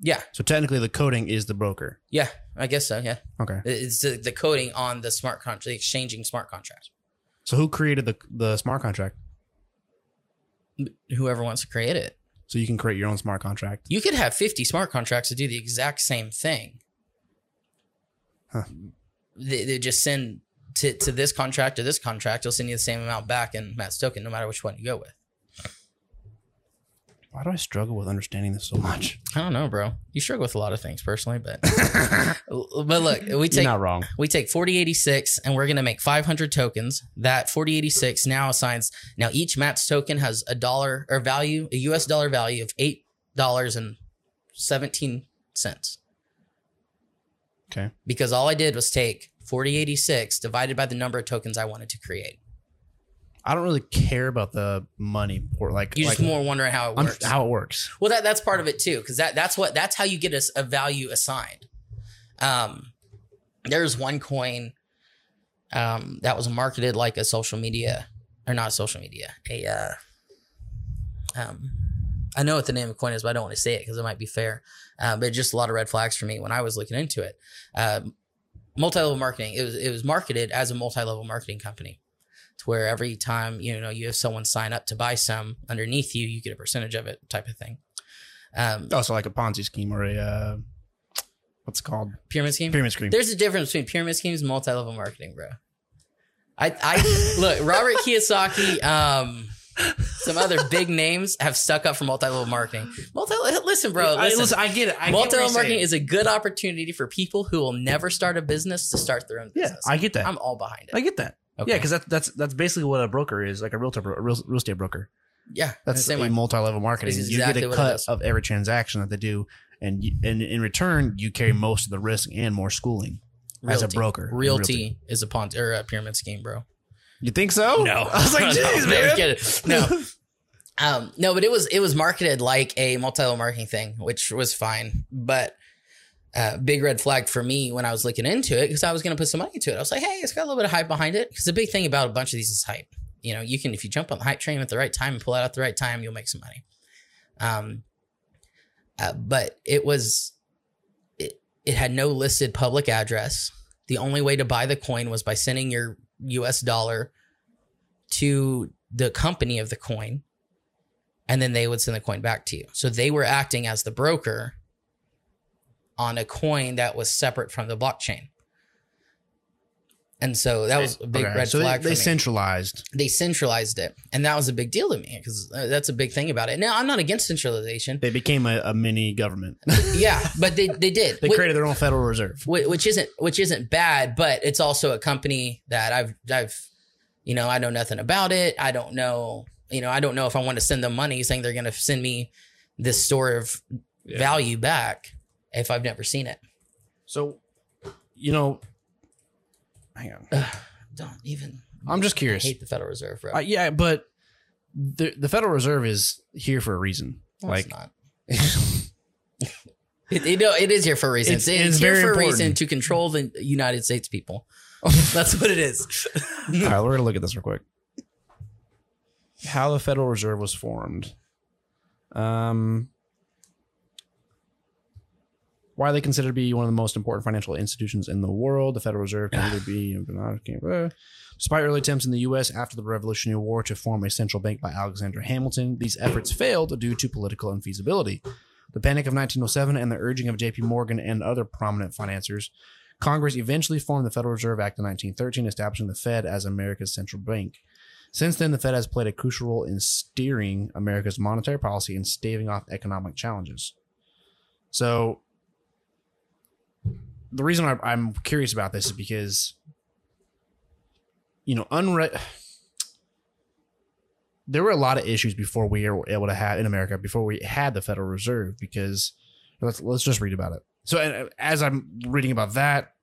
yeah, So technically the coding is the broker. yeah, I guess so. Yeah, Okay. it's the, the coding on the smart contract, the exchanging smart contract. So who created the the smart contract? Whoever wants to create it, So you can create your own smart contract. you could have fifty smart contracts to do the exact same thing. Huh. They, they just send to, to this contract or this contract. They'll send you the same amount back in Matt's token, no matter which one you go with. Why do I struggle with understanding this so much? I don't know, bro. You struggle with a lot of things personally, but but look, we You're take not wrong. we take 4086 and we're going to make 500 tokens. That 4086 now assigns now each Matt's token has a dollar or value, a US dollar value of eight dollars and seventeen cents. Okay. Because all I did was take 4086 divided by the number of tokens I wanted to create. I don't really care about the money or like, You like just more wondering how it works. how it works. Well, that that's part of it too, because that that's what that's how you get a value assigned. Um, there's one coin, um, that was marketed like a social media or not social media, a uh, um, I know what the name of the coin is, but I don't want to say it because it might be fair. Uh, but just a lot of red flags for me when I was looking into it. Um, multi-level marketing. It was it was marketed as a multi-level marketing company, to where every time you know you have someone sign up to buy some underneath you, you get a percentage of it, type of thing. Um, Oh, so like a Ponzi scheme or a uh, what's it called pyramid scheme. pyramid scheme. There's a difference between pyramid schemes and multi-level marketing, bro. I, I look Robert Kiyosaki, um, some other big names have stuck up for multi-level marketing. Multi, listen, bro, I, listen. listen, I get it. I multi-level marketing is a good opportunity for people who will never start a business to start their own yeah, business. I get that. I'm all behind it. I get that. Okay. Yeah, because that's that's that's basically what a broker is, like a realtor, a real, real estate broker. yeah, That's the same way. multi-level marketing. You exactly get a what it cut is. of every transaction that they do, and you, and in return, you carry most of the risk and more schooling as a Realty. broker. Realty, is a pont or a pyramid scheme, bro. You think so? No, I was like, No, jeez, no, man. it. No, um, no, but it was it was marketed like a multi-level marketing thing, which was fine. But uh, big red flag for me when I was looking into it because I was going to put some money into it. I was like, hey, it's got a little bit of hype behind it. Because the big thing about a bunch of these is hype. You know, you can if you jump on the hype train at the right time and pull out at the right time, you'll make some money. Um, uh, but it was it it had no listed public address. The only way to buy the coin was by sending your U.S. dollar to the company of the coin, and then they would send the coin back to you. So they were acting as the broker on a coin that was separate from the blockchain. And so that was a big Okay, red so flag. They, they for me centralized. they centralized it and that was a big deal to me because uh, that's a big thing about it now i'm not against centralization They became a, a mini government. yeah but they, they did they Wh- created their own Federal Reserve. which isn't which isn't bad but it's also a company that i've i've you know i know nothing about it i don't know you know i don't know if i want to send them money saying they're going to send me this store of Yeah. value back if i've never seen it So, you know, hang on. don't even I'm just I curious. hate the federal reserve bro Uh, yeah, but the the Federal Reserve is here for a reason. No, like, it's not It, it, no, it is here for a reason. It's- It's, it's here very for a reason to control the United States people. That's what it is. all right, we're gonna look at this real quick. How the Federal Reserve was formed. Um, why are they considered to be one of the most important financial institutions in the world? The Federal Reserve can either be, uh, despite early attempts in the U.S. after the Revolutionary War to form a central bank by Alexander Hamilton, these efforts failed due to political infeasibility. The Panic of 1907 and the urging of J.P. Morgan and other prominent financiers, Congress eventually formed the Federal Reserve Act in 1913, establishing the Fed as America's central bank. Since then, the Fed has played a crucial role in steering America's monetary policy and staving off economic challenges. So, the reason I, I'm curious about this is because, you know, unre- there were a lot of issues before we were able to have in America before we had the Federal Reserve. Because let's let's just read about it. So, and as I'm reading about that,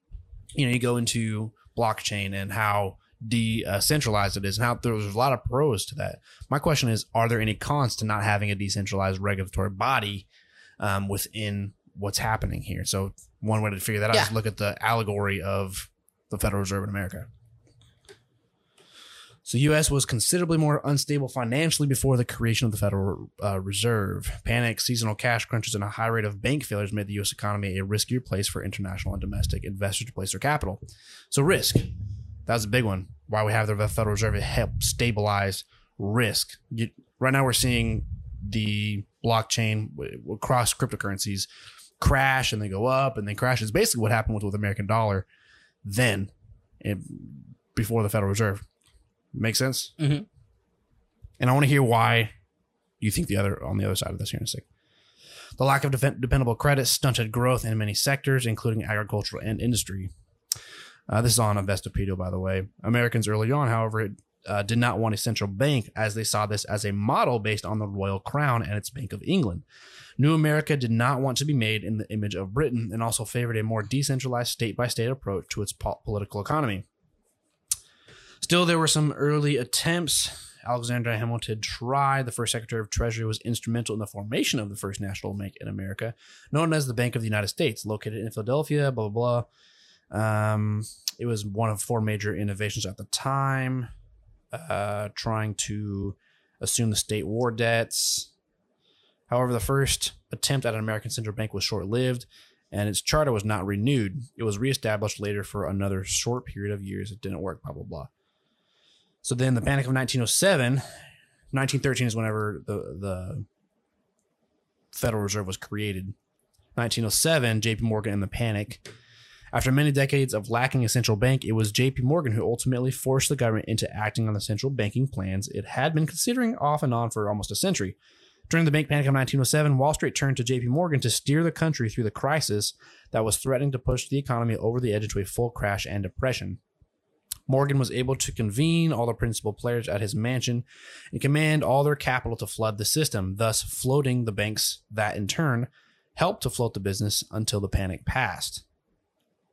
you know, you go into blockchain and how decentralized it is, and how there's a lot of pros to that. My question is, are there any cons to not having a decentralized regulatory body um, within what's happening here? So, one way to figure that out is look at the allegory of the Federal Reserve in America. So, U.S. was considerably more unstable financially before the creation of the Federal uh, Reserve. Panic, seasonal cash crunches, and a high rate of bank failures made the U.S. economy a riskier place for international and domestic investors to place their capital. So, risk. That was a big one. Why we have the Federal Reserve it help stabilize risk. You, right now, we're seeing the blockchain across cryptocurrencies crash and they go up and then crash. It's basically what happened with with American dollar then, it, before the Federal Reserve. Make sense? Mhm. And I want to hear why you think the other on the other side of this here in a sec. The lack of dependable credit stunted growth in many sectors, including agricultural and industry. Uh, this is on Investopedia, by the way. Americans early on, however, uh, did not want a central bank as they saw this as a model based on the royal crown and its Bank of England. New America did not want to be made in the image of Britain and also favored a more decentralized state by state approach to its po- political economy. Still, there were some early attempts. Alexander Hamilton tried. The first Secretary of Treasury was instrumental in the formation of the first national bank in America, known as the Bank of the United States, located in Philadelphia, blah, blah, blah. Um, it was one of four major innovations at the time, uh, trying to assume the state war debts. However, the first attempt at an American central bank was short lived, and its charter was not renewed. It was reestablished later for another short period of years. It didn't work, blah, blah, blah. So then the Panic of 1907, 1913 is whenever the, the Federal Reserve was created. 1907, JP Morgan and the Panic. After many decades of lacking a central bank, it was JP Morgan who ultimately forced the government into acting on the central banking plans it had been considering off and on for almost a century. During the bank panic of 1907, Wall Street turned to JP Morgan to steer the country through the crisis that was threatening to push the economy over the edge into a full crash and depression. Morgan was able to convene all the principal players at his mansion and command all their capital to flood the system, thus floating the banks that in turn helped to float the business until the panic passed.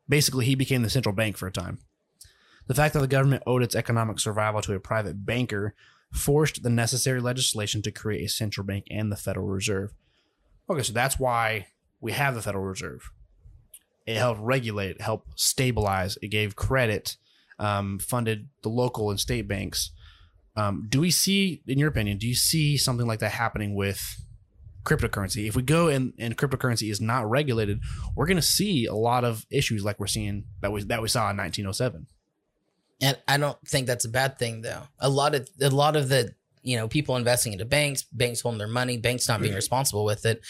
Basically, he became the central bank for a time. The fact that the government owed its economic survival to a private banker forced the necessary legislation to create a central bank and the Federal Reserve. Okay, so that's why we have the Federal Reserve. It helped regulate, helped stabilize, it gave credit, um, funded the local and state banks. Um, do we see, in your opinion, do you see something like that happening with cryptocurrency? If we go and, and cryptocurrency is not regulated, we're going to see a lot of issues like we're seeing that we that we saw in 1907. And I don't think that's a bad thing though. A lot of a lot of the you know people investing into banks, banks holding their money, banks not being responsible with it,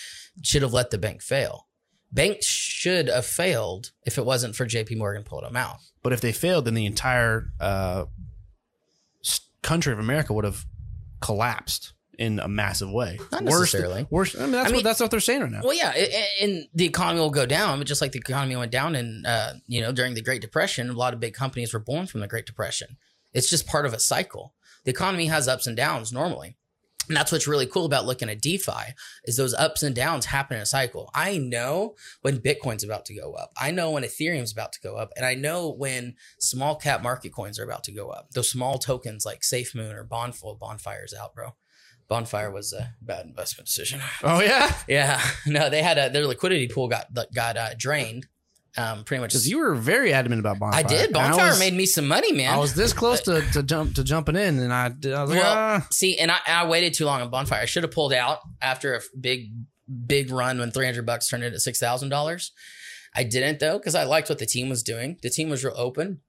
should have let the bank fail. Banks should have failed if it wasn't for J.P. Morgan pulling them out. But if they failed, then the entire uh, country of America would have collapsed in a massive way. Not Worse- necessarily. Worse. I mean, that's I what mean- that's what they're saying right now. Well, yeah, a- a- and the economy will go down, but just like the economy went down, and uh, you know during the Great Depression, a lot of big companies were born from the Great Depression. It's just part of a cycle. The economy has ups and downs normally, and that's what's really cool about looking at DeFi is those ups and downs happen in a cycle. I know when Bitcoin's about to go up. I know when Ethereum's about to go up, and I know when small cap market coins are about to go up. Those small tokens like SafeMoon or Bonfire, Bonfire's out, bro. Bonfire was a bad investment decision. oh yeah, Yeah, no, they had a their liquidity pool got got uh, drained. Um, pretty much. because you were very adamant about bonfire. I did. And I Bonfire was- made me some money, man. I was this close to, to jump to jumping in, and I, I was like, Well, ah. See, and I, I waited too long on Bonfire. I should have pulled out after a big big run when three hundred bucks turned into six thousand dollars. I didn't though because I liked what the team was doing. The team was real open,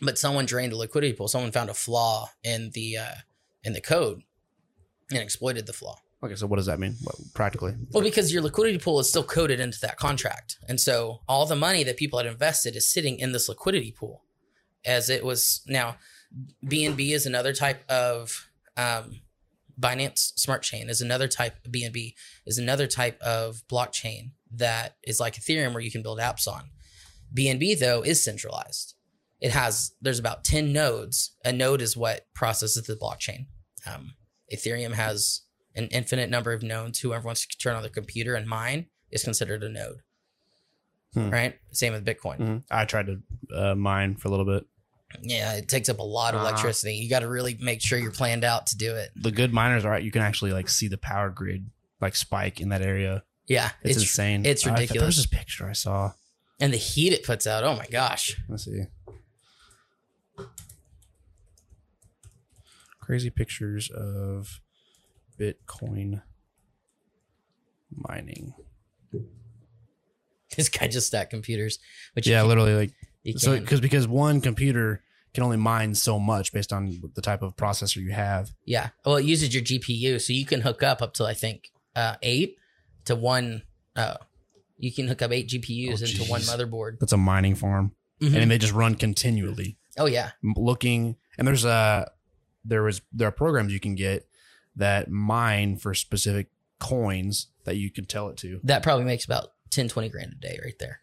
but someone drained the liquidity pool. Someone found a flaw in the uh, in the code and exploited the flaw. Okay, so what does that mean? What, practically, Well, because your liquidity pool is still coded into that contract. And so all the money that people had invested is sitting in this liquidity pool as it was now BNB is another type of um, Binance Smart Chain is another type BNB is another type of blockchain that is like Ethereum where you can build apps on. BNB though is centralized. It has there's about 10 nodes. A node is what processes the blockchain. Um, Ethereum has an infinite number of nodes. Whoever wants to turn on their computer and mine is considered a node. Hmm. Right? Same with Bitcoin. Mhm. I tried to uh, mine for a little bit. Yeah, it takes up a lot of Uh-huh. electricity. You got to really make sure you're planned out to do it. The good miners are right. You can actually like see the power grid like spike in that area. Yeah, It's, it's, insane. it's I- ridiculous. there was this picture I saw. and the heat it puts out. Oh my gosh. Let's see. Crazy pictures of Bitcoin mining. This guy just stacked computers, which Yeah, literally like so because because one computer can only mine so much based on the type of processor you have. yeah. Well, it uses your GPU, so you can hook up up to I think uh, eight to one. Uh, you can hook up eight GPUs Oh, into one motherboard. That's a mining farm, Mhm. and they just run continually. Oh yeah, looking and there's a there was there are programs you can get that mine for specific coins that you can tell it to. that probably makes about 10, 20 grand a day right there.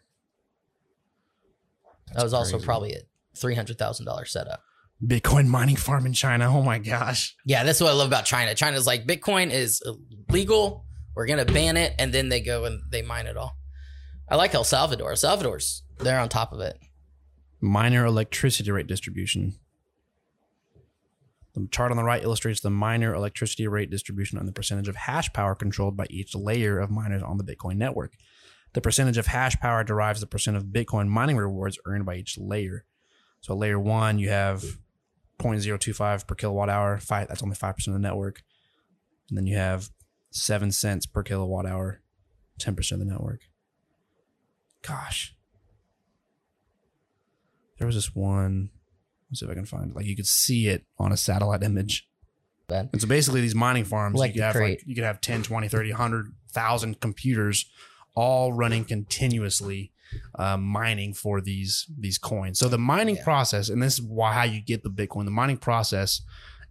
that That's was also probably a three hundred thousand dollar setup. Bitcoin mining farm in China. Oh my gosh. Yeah, that's what I love about China. China's like Bitcoin is illegal. We're gonna ban it, and then they go and they mine it all. I like El Salvador. El Salvador's they're on top of it. Miner electricity rate distribution. The chart on the right illustrates the miner electricity rate distribution and the percentage of hash power controlled by each layer of miners on the Bitcoin network. The percentage of hash power derives the percent of Bitcoin mining rewards earned by each layer. So layer one, you have 0.025 per kilowatt hour. Five, that's only five percent of the network. And then you have seven cents per kilowatt hour, ten percent of the network. gosh. There was this one. Let's see if I can find it. Like you could see it on a satellite image. Bad. And so basically these mining farms, Like you could have like, you could have 10, 20, 30, 100,000 computers all running continuously uh, mining for these these coins. So the mining Yeah. process, and this is why how you get the Bitcoin, the mining process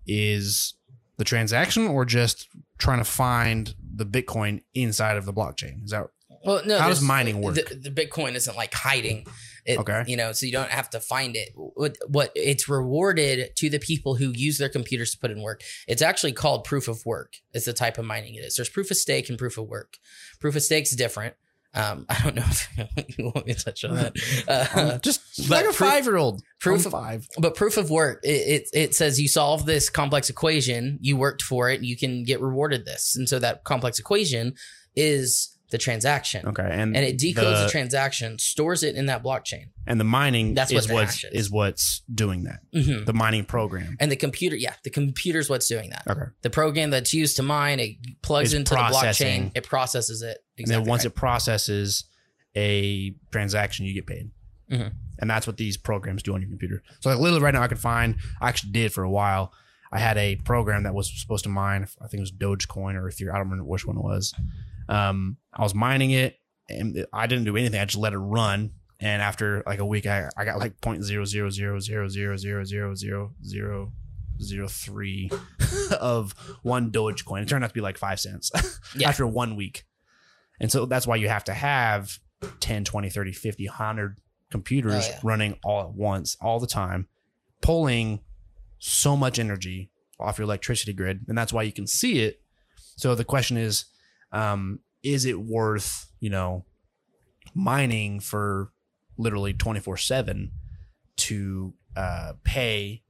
is the transaction or just trying to find the Bitcoin inside of the blockchain. Is that Well, no. How does mining work? The, the Bitcoin isn't like hiding. It, Okay. You know, so you don't have to find it. What, what it's rewarded to the people who use their computers to put in work. It's actually called proof of work. Is the type of mining it is. There's proof of stake and proof of work. Proof of stake's different. Um, I don't know if you want me to touch on that. Uh, just like a five year old? proof I'm of- five. but proof of work it, it it says you solve this complex equation you worked for it you can get rewarded this and so that complex equation is the transaction Okay, and and it decodes the, the, transaction stores it in that blockchain and the mining That's is what's is. is what's doing that. hmm The mining program. and the computer yeah the computer's what's doing that Okay. the program that's used to mine it plugs Is into the blockchain it processes it and then once right. it processes a transaction, you get paid. Mhm. And that's what these programs do on your computer. So like literally right now, I could find. I actually did for a while. I had a program that was supposed to mine. I think it was Dogecoin or Ethereum. I don't remember which one it was. Um, I was mining it, and I didn't do anything. I just let it run. And after like a week, I, I got like point zero zero zero zero zero zero zero zero zero zero three of one Dogecoin. It turned out to be like five cents Yeah. after one week. And so that's why you have to have 10, 20, 30, 50, 100 computers Oh, yeah. running all at once, all the time, pulling so much energy off your electricity grid. And that's why you can see it. So the question is, um, is it worth, you know, mining for literally 24 7 to uh, pay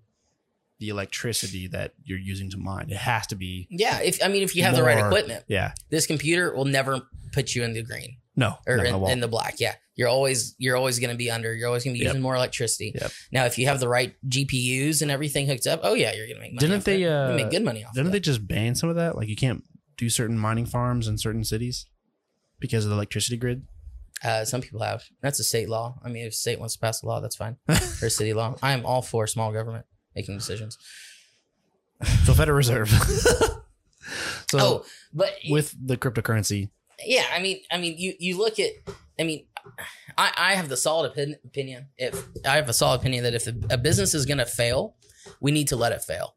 the electricity that you're using to mine? It has to be, yeah if i mean if you have the right equipment yeah. this computer will never put you in the green No, or no, in, in the black. Yeah, you're always you're always going to be under. You're always going to be Yep. using more electricity. Yep. Now, if you have the right GPUs and everything hooked up, oh yeah, you're going to make money. Didn't off they. Uh, make good money off. Didn't they just ban some of that? Like you can't do certain mining farms in certain cities because of the electricity grid. Uh, some people have. That's a state law. I mean, if state wants to pass a law, that's fine. or city law. I am all for small government making decisions. So Federal Reserve. so oh, but with the cryptocurrency, yeah, I mean, I mean, you you look at, I mean, I I have the solid opin- opinion. If I have a solid opinion that if a business is going to fail, we need to let it fail.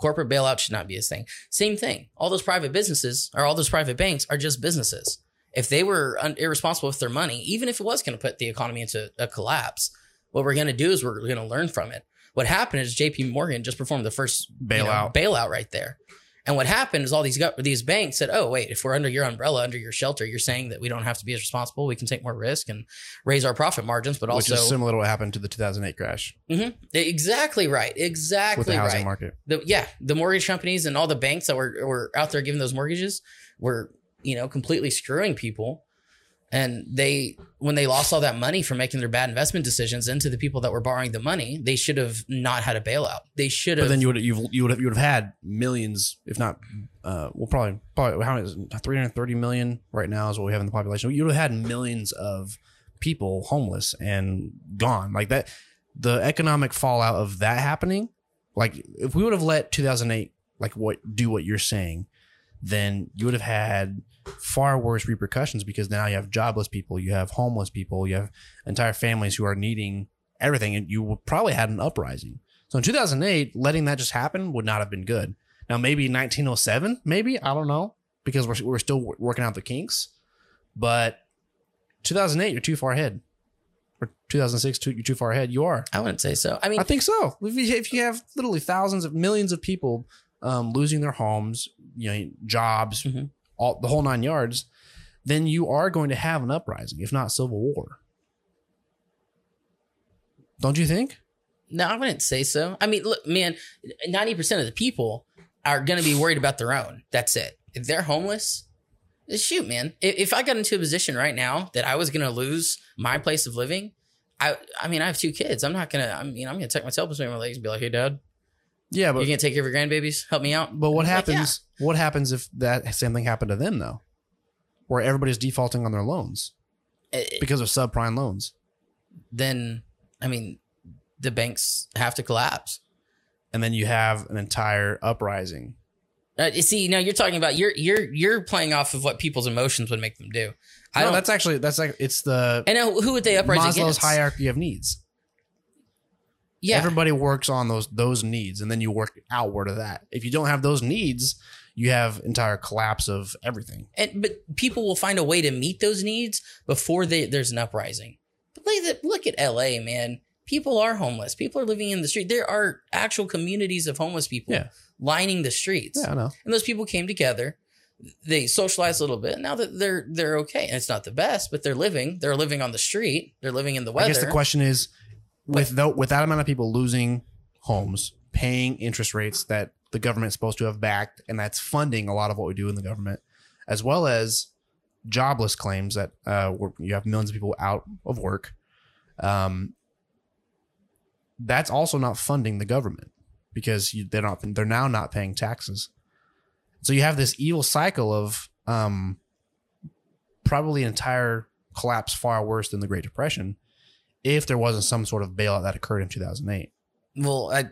Corporate bailout should not be a thing. Same thing. All those private businesses or all those private banks are just businesses. If they were un- irresponsible with their money, even if it was going to put the economy into a collapse, what we're going to do is we're going to learn from it. What happened is J.P. Morgan just performed the first you know, Bailout. bailout right there. And what happened is all these these banks said, "Oh, wait, if we're under your umbrella, under your shelter, you're saying that we don't have to be as responsible. We can take more risk and raise our profit margins, but which also is similar to what happened to the 2008 crash Mhm. exactly right, with the exactly housing right. market. The, yeah, the mortgage companies and all the banks that were were out there giving those mortgages were you know completely screwing people, and they when they lost all that money from making their bad investment decisions into the people that were borrowing the money, they should have not had a bailout. They should But have. then you would you've, you would have you would have had millions, if not, uh, well, probably probably how many is 330 million right now is what we have in the population. You would have had millions of people homeless and gone like that. The economic fallout of that happening, like if we would have let 2008 like what do what you're saying, then you would have had far worse repercussions because now you have jobless people, you have homeless people, you have entire families who are needing everything, and you probably had an uprising. So in 2008, letting that just happen would not have been good. Now maybe 1907, maybe I don't know because we're we're still working out the kinks, but 2008 you're too far ahead. Or 2006 too, you're too far ahead. You are. I wouldn't say so. I mean, I think so. If you have literally thousands of millions of people um, losing their homes, you know, jobs, Mhm. all the whole nine yards, then you are going to have an uprising, if not civil war. Don't you think? No, I wouldn't say so. I mean, look, man, ninety percent of the people are going to be worried about their own. That's it. If they're homeless, eh, shoot, man. If, if I got into a position right now that I was going to lose my place of living, I, I mean, I have two kids. I'm not gonna. I mean, I'm gonna tuck my tail between my legs and be like, "Hey, Dad, Yeah, but you gonna take care of your grandbabies? Help me out." But what Like, happens? What happens if that same thing happened to them though, where everybody's defaulting on their loans? eh, because of subprime loans. then I mean, the banks have to collapse. And then you have an entire uprising. Uh, you see, now you're talking about you're you're you're playing off of what people's emotions would make them do. I no, don't. that's actually that's like it's the and now who would they uprise Maslow's against? hierarchy of needs. Yeah, Everybody works on those those needs, and then you work outward of that. If you don't have those needs, you have entire collapse of everything. and but people will find a way to meet those needs before they, there's an uprising. But look at look at L.A. Man, people are homeless. People are living in the street. There are actual communities of homeless people Yeah. lining the streets. Yeah, I know. and those people came together they socialized a little bit now that they're they're okay and it's not the best but they're living they're living on the street they're living in the weather. I guess the question is, with tho- with that amount of people losing homes, paying interest rates that the government's supposed to have backed, and that's funding a lot of what we do in the government, as well as jobless claims that uh, you have millions of people out of work. Um, that's also not funding the government because you, they're not they're now not paying taxes. So you have this evil cycle of um, probably entire collapse far worse than the Great Depression if there wasn't some sort of bailout that occurred in 2008. well i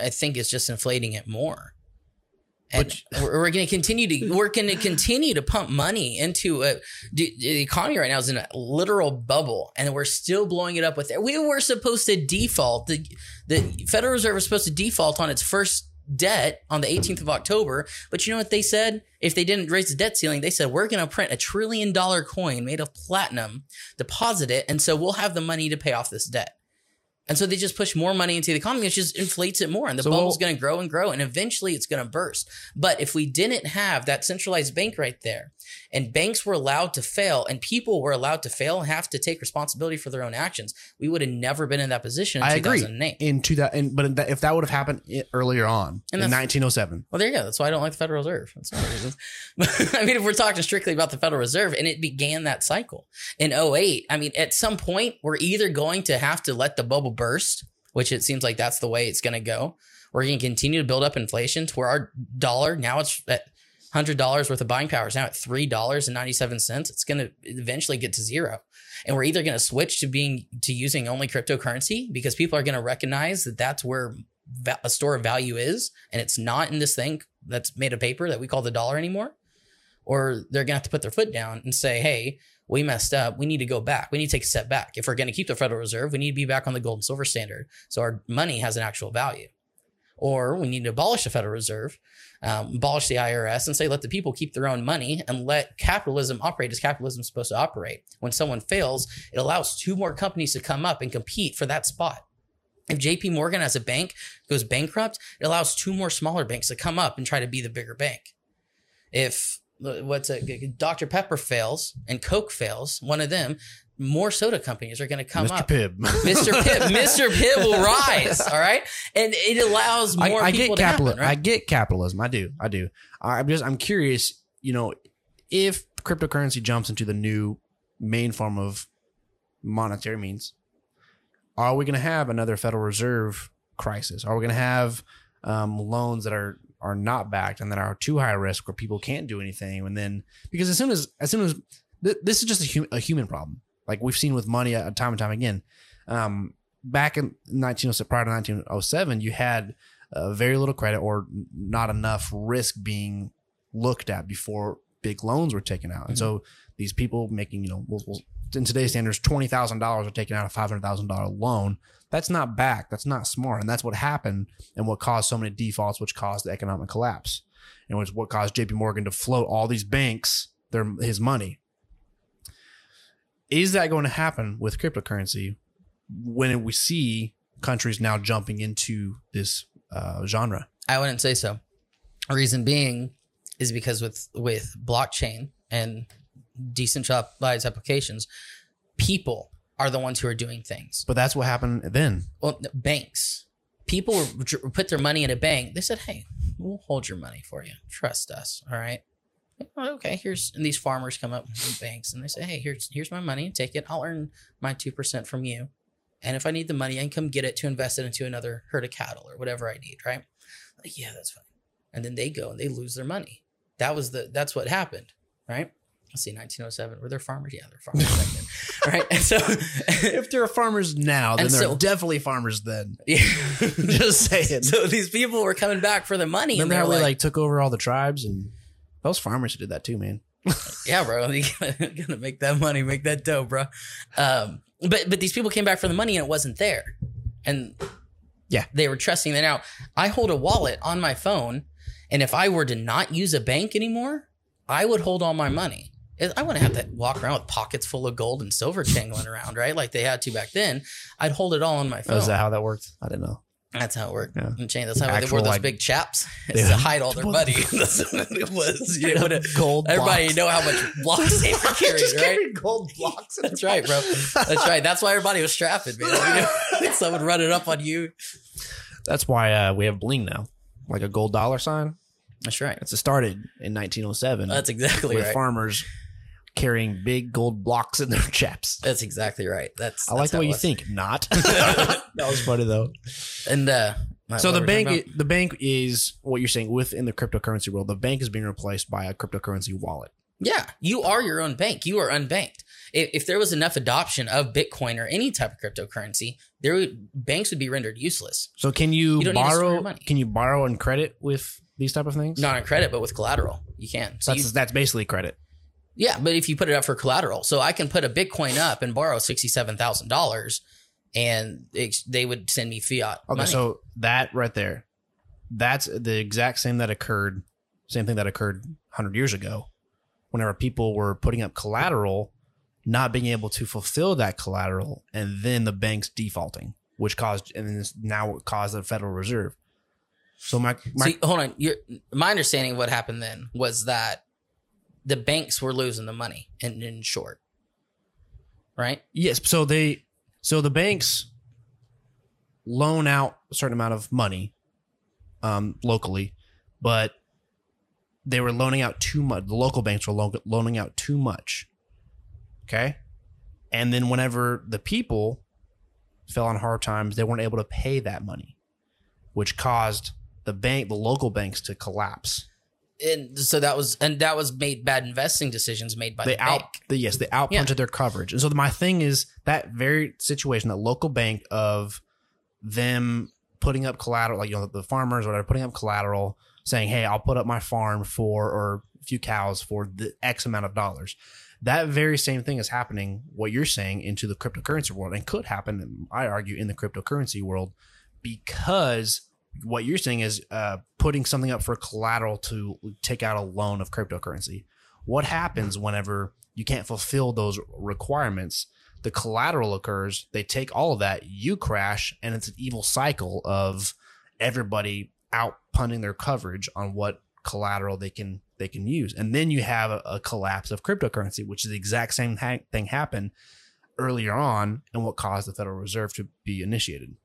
i think it's just inflating it more and But- we're, we're going to continue to we're going to continue to pump money into a the, the economy right now is in a literal bubble and we're still blowing it up with it. we were supposed to default the the federal reserve was supposed to default on its first debt on the 18th of October. But you know what they said? If they didn't raise the debt ceiling, they said, we're going to print a trillion dollar coin made of platinum, deposit it, and so we'll have the money to pay off this debt. And so they just push more money into the economy, which just inflates it more. And the So bubble's we'll- going to grow and grow, and eventually it's going to burst. But if we didn't have that centralized bank right there, and banks were allowed to fail, and people were allowed to fail and have to take responsibility for their own actions, we would have never been in that position in I agree. In 2000, but in that, if that would have happened earlier on in that's- 1907, Well, there you go. That's why I don't like the Federal Reserve. That's one reasons. I mean, if we're talking strictly about the Federal Reserve, and it began that cycle in 08, I mean, at some point, we're either going to have to let the bubble burst, which it seems like that's the way it's going to go. We're going to continue to build up inflation to where our dollar now it's at hundred dollars worth of buying power is now at three dollars and ninety seven cents. It's going to eventually get to zero, and we're either going to switch to being to using only cryptocurrency because people are going to recognize that that's where a store of value is, and it's not in this thing that's made of paper that we call the dollar anymore. Or they're going to have to put their foot down and say, "Hey, we messed up. We need to go back. We need to take a step back. If we're going to keep the Federal Reserve, we need to be back on the gold and silver standard, so our money has an actual value." Or we need to abolish the Federal Reserve, um, abolish the IRS, and say let the people keep their own money and let capitalism operate as capitalism is supposed to operate. When someone fails, it allows two more companies to come up and compete for that spot. If JP Morgan as a bank goes bankrupt, it allows two more smaller banks to come up and try to be the bigger bank. If what's a Dr. Pepper fails and Coke fails, one of them, more soda companies are going to come Mr. up. Pibb. Mr. Pibb, Mr. Pibb will rise. All right, and it allows more I people get to capitalism. happen. I get capitalism. I do. I do. I'm just. I'm curious. You know, if cryptocurrency jumps into the new main form of monetary means, are we going to have another Federal Reserve crisis? Are we going to have um, loans that are are not backed and that are too high risk where people can't do anything? And then because as soon as as soon as th- this is just a, hum- a human problem, like we've seen with money uh, time and time again. Um, back in 1907, prior to 1907, you had uh, very little credit or not enough risk being looked at before big loans were taken out. And so these people making, you know, we'll, we'll, in today's standards, twenty thousand dollars are taking out a five hundred thousand dollar loan. That's not back. That's not smart, and that's what happened, and what caused so many defaults, which caused the economic collapse, and was what caused J.P. Morgan to float all these banks their his money. Is that going to happen with cryptocurrency when we see countries now jumping into this uh, genre? I wouldn't say so. Reason being is because with with blockchain and decentralized applications, people are the ones who are doing things. But that's what happened then. Well, banks, people put their money in a bank. They said, "Hey, we'll hold your money for you. Trust us. All right." "Oh, Okay, here's and these farmers come up from banks and they say, "Hey, here's here's my money. Take it. I'll earn my two percent from you, and if I need the money, I can come get it to invest it into another herd of cattle or whatever I need." Right? Like, yeah, that's fine. And then they go and they lose their money. That was the that's what happened, right? Let's see, 1907. Were there farmers? Yeah, they're farmers back then. All right. And so, if there are farmers now, then And there so- are definitely farmers then. yeah. Just saying. so these people were coming back for the money. Remember and how they're we like, like took over all the tribes and those farmers who did that too, man. yeah, bro, you gotta, gotta make that money, make that dough, bro. Um, but but these people came back for the money and it wasn't there, and Yeah. they were trusting that. Now I hold a wallet on my phone, and if I were to not use a bank anymore, I would hold all my money. I wouldn't have to walk around with pockets full of gold and silver jangling around, right? Like they had to back then. I'd hold it all on my phone. Oh, is that how that worked? I didn't know. That's how it worked. Yeah. And chain. That's how they wore those like- big chaps Yeah. to hide all their money. That's what it was. You know, gold. everybody blocks. know how much blocks they were carrying, Just right? gold blocks. That's right, bro. That's right. That's why everybody was strapping, man. You know, someone running up on you. That's why uh, we have bling now, like a gold dollar sign. That's right. It's started in 1907 That's exactly with right. farmers carrying big gold blocks in their chaps. That's exactly right. That's. I like that's the way you think. Not. that was funny though. And uh, So the were we talking bank, the bank is what you're saying within the cryptocurrency world. The bank is being replaced by a cryptocurrency wallet. Yeah, you are your own bank. You are unbanked. If, if there was enough adoption of Bitcoin or any type of cryptocurrency, there would, banks would be rendered useless. So can you, You don't need to store borrow? money. Can you borrow and credit with these type of things? Not on credit, but with collateral, you can. So that's you, that's basically credit. Yeah, but if you put it up for collateral, so I can put a Bitcoin up and borrow sixty-seven thousand dollars, and ex- they would send me fiat. Okay, money. so that right there, that's the exact same that occurred, same thing that occurred 100 years ago, whenever people were putting up collateral, not being able to fulfill that collateral, and then the banks defaulting, which caused, and then now caused the Federal Reserve. So my, my See, hold on. Your, my understanding of what happened then was that the banks were losing the money, in, in short, right? Yes. So they, so the banks loan out a certain amount of money, um, locally, but they were loaning out too much. The local banks were lo- loaning out too much. Okay. And then whenever the people fell on hard times, they weren't able to pay that money, which caused the bank, the local banks to collapse. And so that was, and that was made bad investing decisions made by they the out bank. the, yes they outpunted their coverage. And so my thing is that very situation that local bank of them putting up collateral like you know the farmers or whatever putting up collateral saying hey i'll put up my farm for or a few cows for the x amount of dollars. That very same thing is happening what you're saying into the cryptocurrency world and could happen i argue in the cryptocurrency world because what you're saying is uh, putting something up for collateral to take out a loan of cryptocurrency. What happens whenever you can't fulfill those requirements? The collateral occurs they take all of that you crash and it's an evil cycle of everybody out punting their coverage on what collateral they can they can use. And then you have a, a collapse of cryptocurrency which is the exact same ha- thing happened earlier on and what caused the federal reserve to be initiated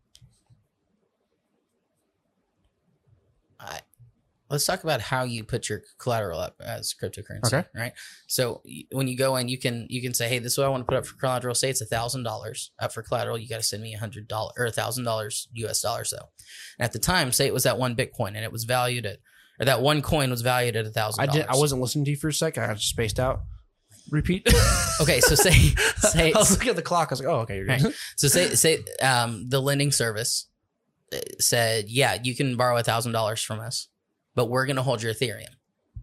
Let's talk about how you put your collateral up as cryptocurrency. Okay. Right. So when you go in, you can you can say, hey, this is what I want to put up for collateral. Say it's a thousand dollars up for collateral. You got to send me a hundred dollars or a thousand dollars US dollars though. And at the time, say it was that one Bitcoin and it was valued at or that one coin was valued at a thousand i did i wasn't listening to you for a second i got spaced out repeat okay. So say say i was looking at the clock i was like oh okay you're good So say say um, the lending service said, yeah, you can borrow a thousand dollars from us, but we're gonna hold your Ethereum.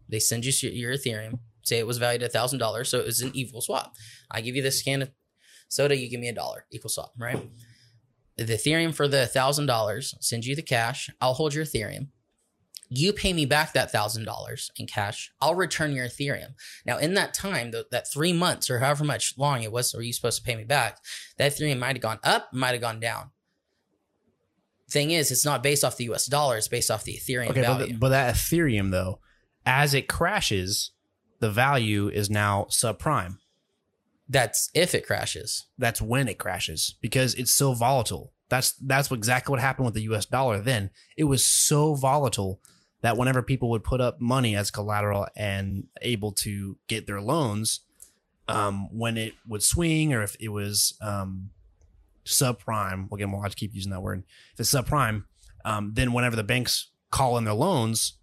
They send you your, Ethereum. Say it was valued a thousand dollars, so it was an equal swap. I give you this can of soda, you give me a dollar, equal swap, right? The Ethereum for the thousand dollars, send you the cash. I'll hold your Ethereum. You pay me back that thousand dollars in cash. I'll return your Ethereum. Now, in that time, th- that three months or however much long it was, were you supposed to pay me back? that Ethereum might have gone up, might have gone down. Thing is, it's not based off the US dollar, it's based off the Ethereum Okay, but, value. but that Ethereum though, as it crashes, the value is now subprime. That's if it crashes. That's when it crashes because it's so volatile. That's that's exactly what happened with the U.S. dollar. Then it was so volatile that whenever people would put up money as collateral and able to get their loans, um, when it would swing or if it was um, subprime, again, we'll have to keep using that word. If it's subprime, um, then whenever the banks call in their loans,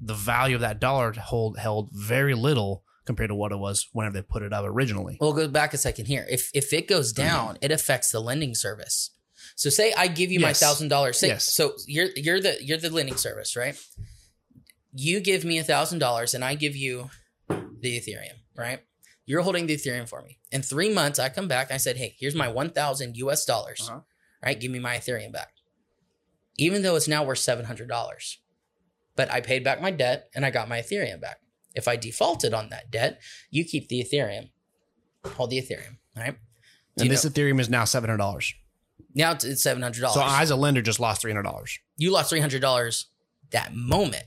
the value of that dollar hold held very little compared to what it was whenever they put it up originally. We'll go back a second here. If if it goes Mm-hmm. down, it affects the lending service. So say I give you my thousand dollars. Yes. so you're you're the you're the lending service, right? You give me a thousand dollars and I give you the Ethereum, right? You're holding the Ethereum for me. In three months, I come back. I said, "Hey, here's my one thousand US dollars. Uh-huh. Right? Give me my Ethereum back." Even though it's now worth seven hundred dollars, but I paid back my debt and I got my Ethereum back. If I defaulted on that debt, you keep the Ethereum. Hold the Ethereum, right? Do And this know- Ethereum is now seven hundred dollars. now it's, it's seven hundred dollars. So I, as a lender, just lost three hundred dollars. you lost three hundred dollars that moment.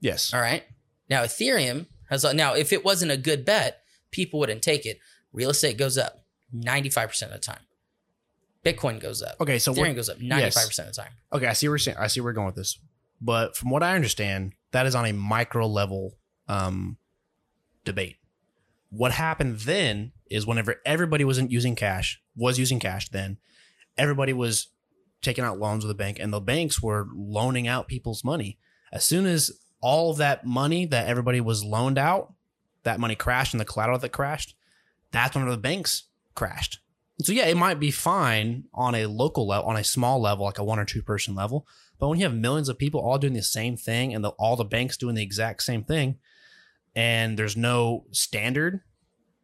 Yes. All right. Now Ethereum has now if it wasn't a good bet, people wouldn't take it. Real estate goes up ninety five percent of the time. Bitcoin goes up. Okay, so Ethereum goes up ninety five percent of the time. okay, I see where you're saying. I see where we're going with this, but from what I understand, that is on a micro level um, debate. What happened then is whenever everybody wasn't using cash, was using cash, then everybody was taking out loans with the bank, and the banks were loaning out people's money. As soon as all of that money that everybody was loaned out, that money crashed, and the collateral that crashed, that's when the banks crashed. So yeah, it might be fine on a local level, on a small level, like a one or two person level. But when you have millions of people all doing the same thing, and the, all the banks doing the exact same thing, and there's no standard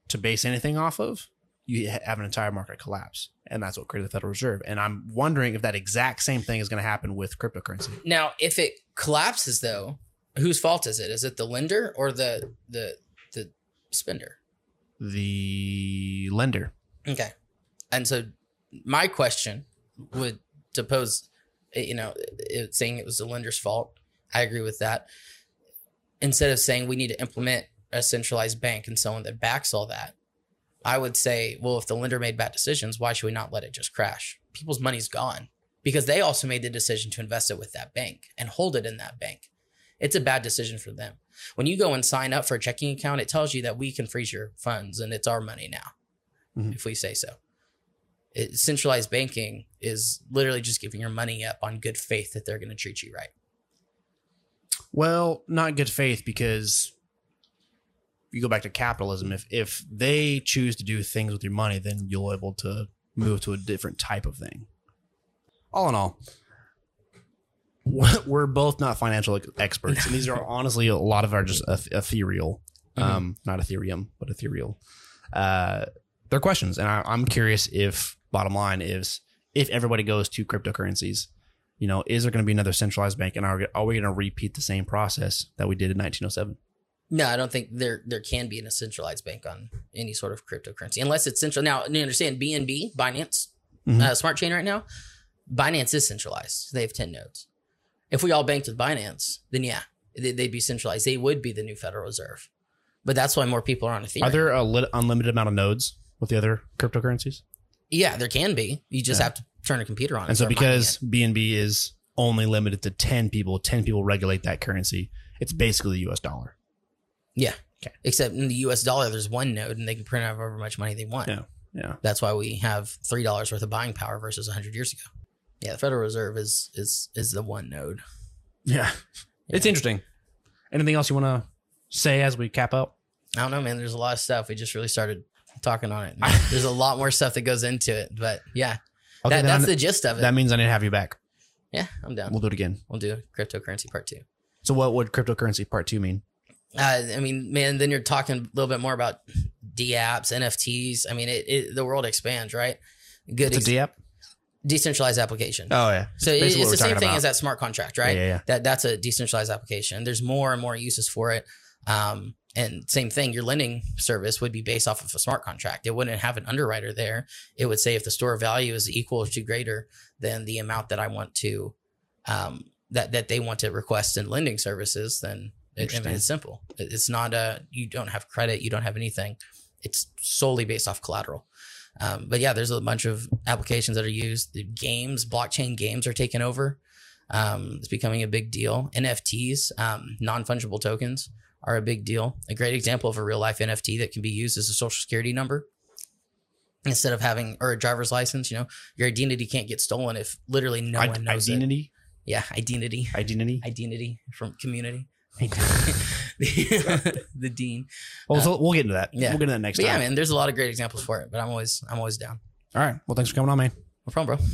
to base anything off of, you have an entire market collapse, and that's what created the Federal Reserve. And I'm wondering if that exact same thing is going to happen with cryptocurrency. Now, if it collapses though, whose fault is it? Is it the lender or the the the spender? The lender, Okay. And so my question would to pose, you know, it, saying it was the lender's fault. I agree with that. Instead of saying we need to implement a centralized bank and someone that backs all that, I would say, well, if the lender made bad decisions, why should we not let it just crash? People's money's gone because they also made the decision to invest it with that bank and hold it in that bank. It's a bad decision for them. When you go and sign up for a checking account, it tells you that we can freeze your funds and it's our money now, Mhm. if we say so. It, centralized banking is literally just giving your money up on good faith that they're going to treat you right. Well, not good faith because you go back to capitalism. If if they choose to do things with your money, then you'll able to move to a different type of thing. All in all, we're both not financial experts, and these are honestly a lot of our just eth- ethereal, Mhm. um, not Ethereum, but ethereal. Uh, they're questions, and I, I'm curious if bottom line is if everybody goes to cryptocurrencies, you know, is there going to be another centralized bank, and are, are we going to repeat the same process that we did in 1907? No, I don't think there there can be a centralized bank on any sort of cryptocurrency unless it's central. Now, you understand BNB, Binance, Mhm. uh, Smart Chain right now, Binance is centralized. They have 10 nodes. If we all banked with Binance, then yeah, they- they'd be centralized. They would be the new Federal Reserve. But that's why more people are on Ethereum. Are there a lit- unlimited amount of nodes with the other cryptocurrencies? yeah, there can be. You just Yeah. have to turn a computer on. And so because BNB is only limited to 10 people, 10 people regulate that currency. It's basically the US dollar. it. except in the US dollar, there's one node and they can print out however much money they want. Yeah. Yeah. That's why we have three dollars worth of buying power versus hundred years ago. Yeah, the Federal Reserve is is is the one node. Yeah. It's interesting. Anything else you want to say as we cap out? I don't know, man. There's a lot of stuff. We just really started talking on it. There's a lot more stuff that goes into it, but yeah, Okay, that, then that's I- the gist of it. that means I need to have you back. yeah, I'm down. We'll do it again. We'll do cryptocurrency part two. So what would cryptocurrency part two mean? Uh, I mean, man, then you're talking a little bit more about D apps, NFTs. I mean, it, it the world expands, right? Good, It's a ex- D app? Decentralized application. Oh, yeah. So it- it's the same thing about. as that smart contract, right? Yeah, yeah, yeah. That that's a decentralized application. There's more and more uses for it. Um, and same thing, your lending service would be based off of a smart contract. It wouldn't have an underwriter there. It would say if the store value is equal to greater than the amount that I want to, um, that that they want to request in lending services, then it, I mean, it's simple. It's not a you don't have credit, you don't have anything. It's solely based off collateral. Um, but yeah, there's a bunch of applications that are used. The games, blockchain games are taking over. Um, it's becoming a big deal. NFTs, um, non fungible tokens, are a big deal. A great example of a real life NFT that can be used as a social security number instead of having or a driver's license. You know, your identity can't get stolen if literally no I- one knows it. identity? Yeah, identity, Identity? identity from community. The, the dean. Well, so uh, we'll get into that. yeah. We'll get into that next But yeah, man, there's a lot of great examples for it. But I'm always I'm always down. All right. Well, thanks for coming on, man. No problem, bro.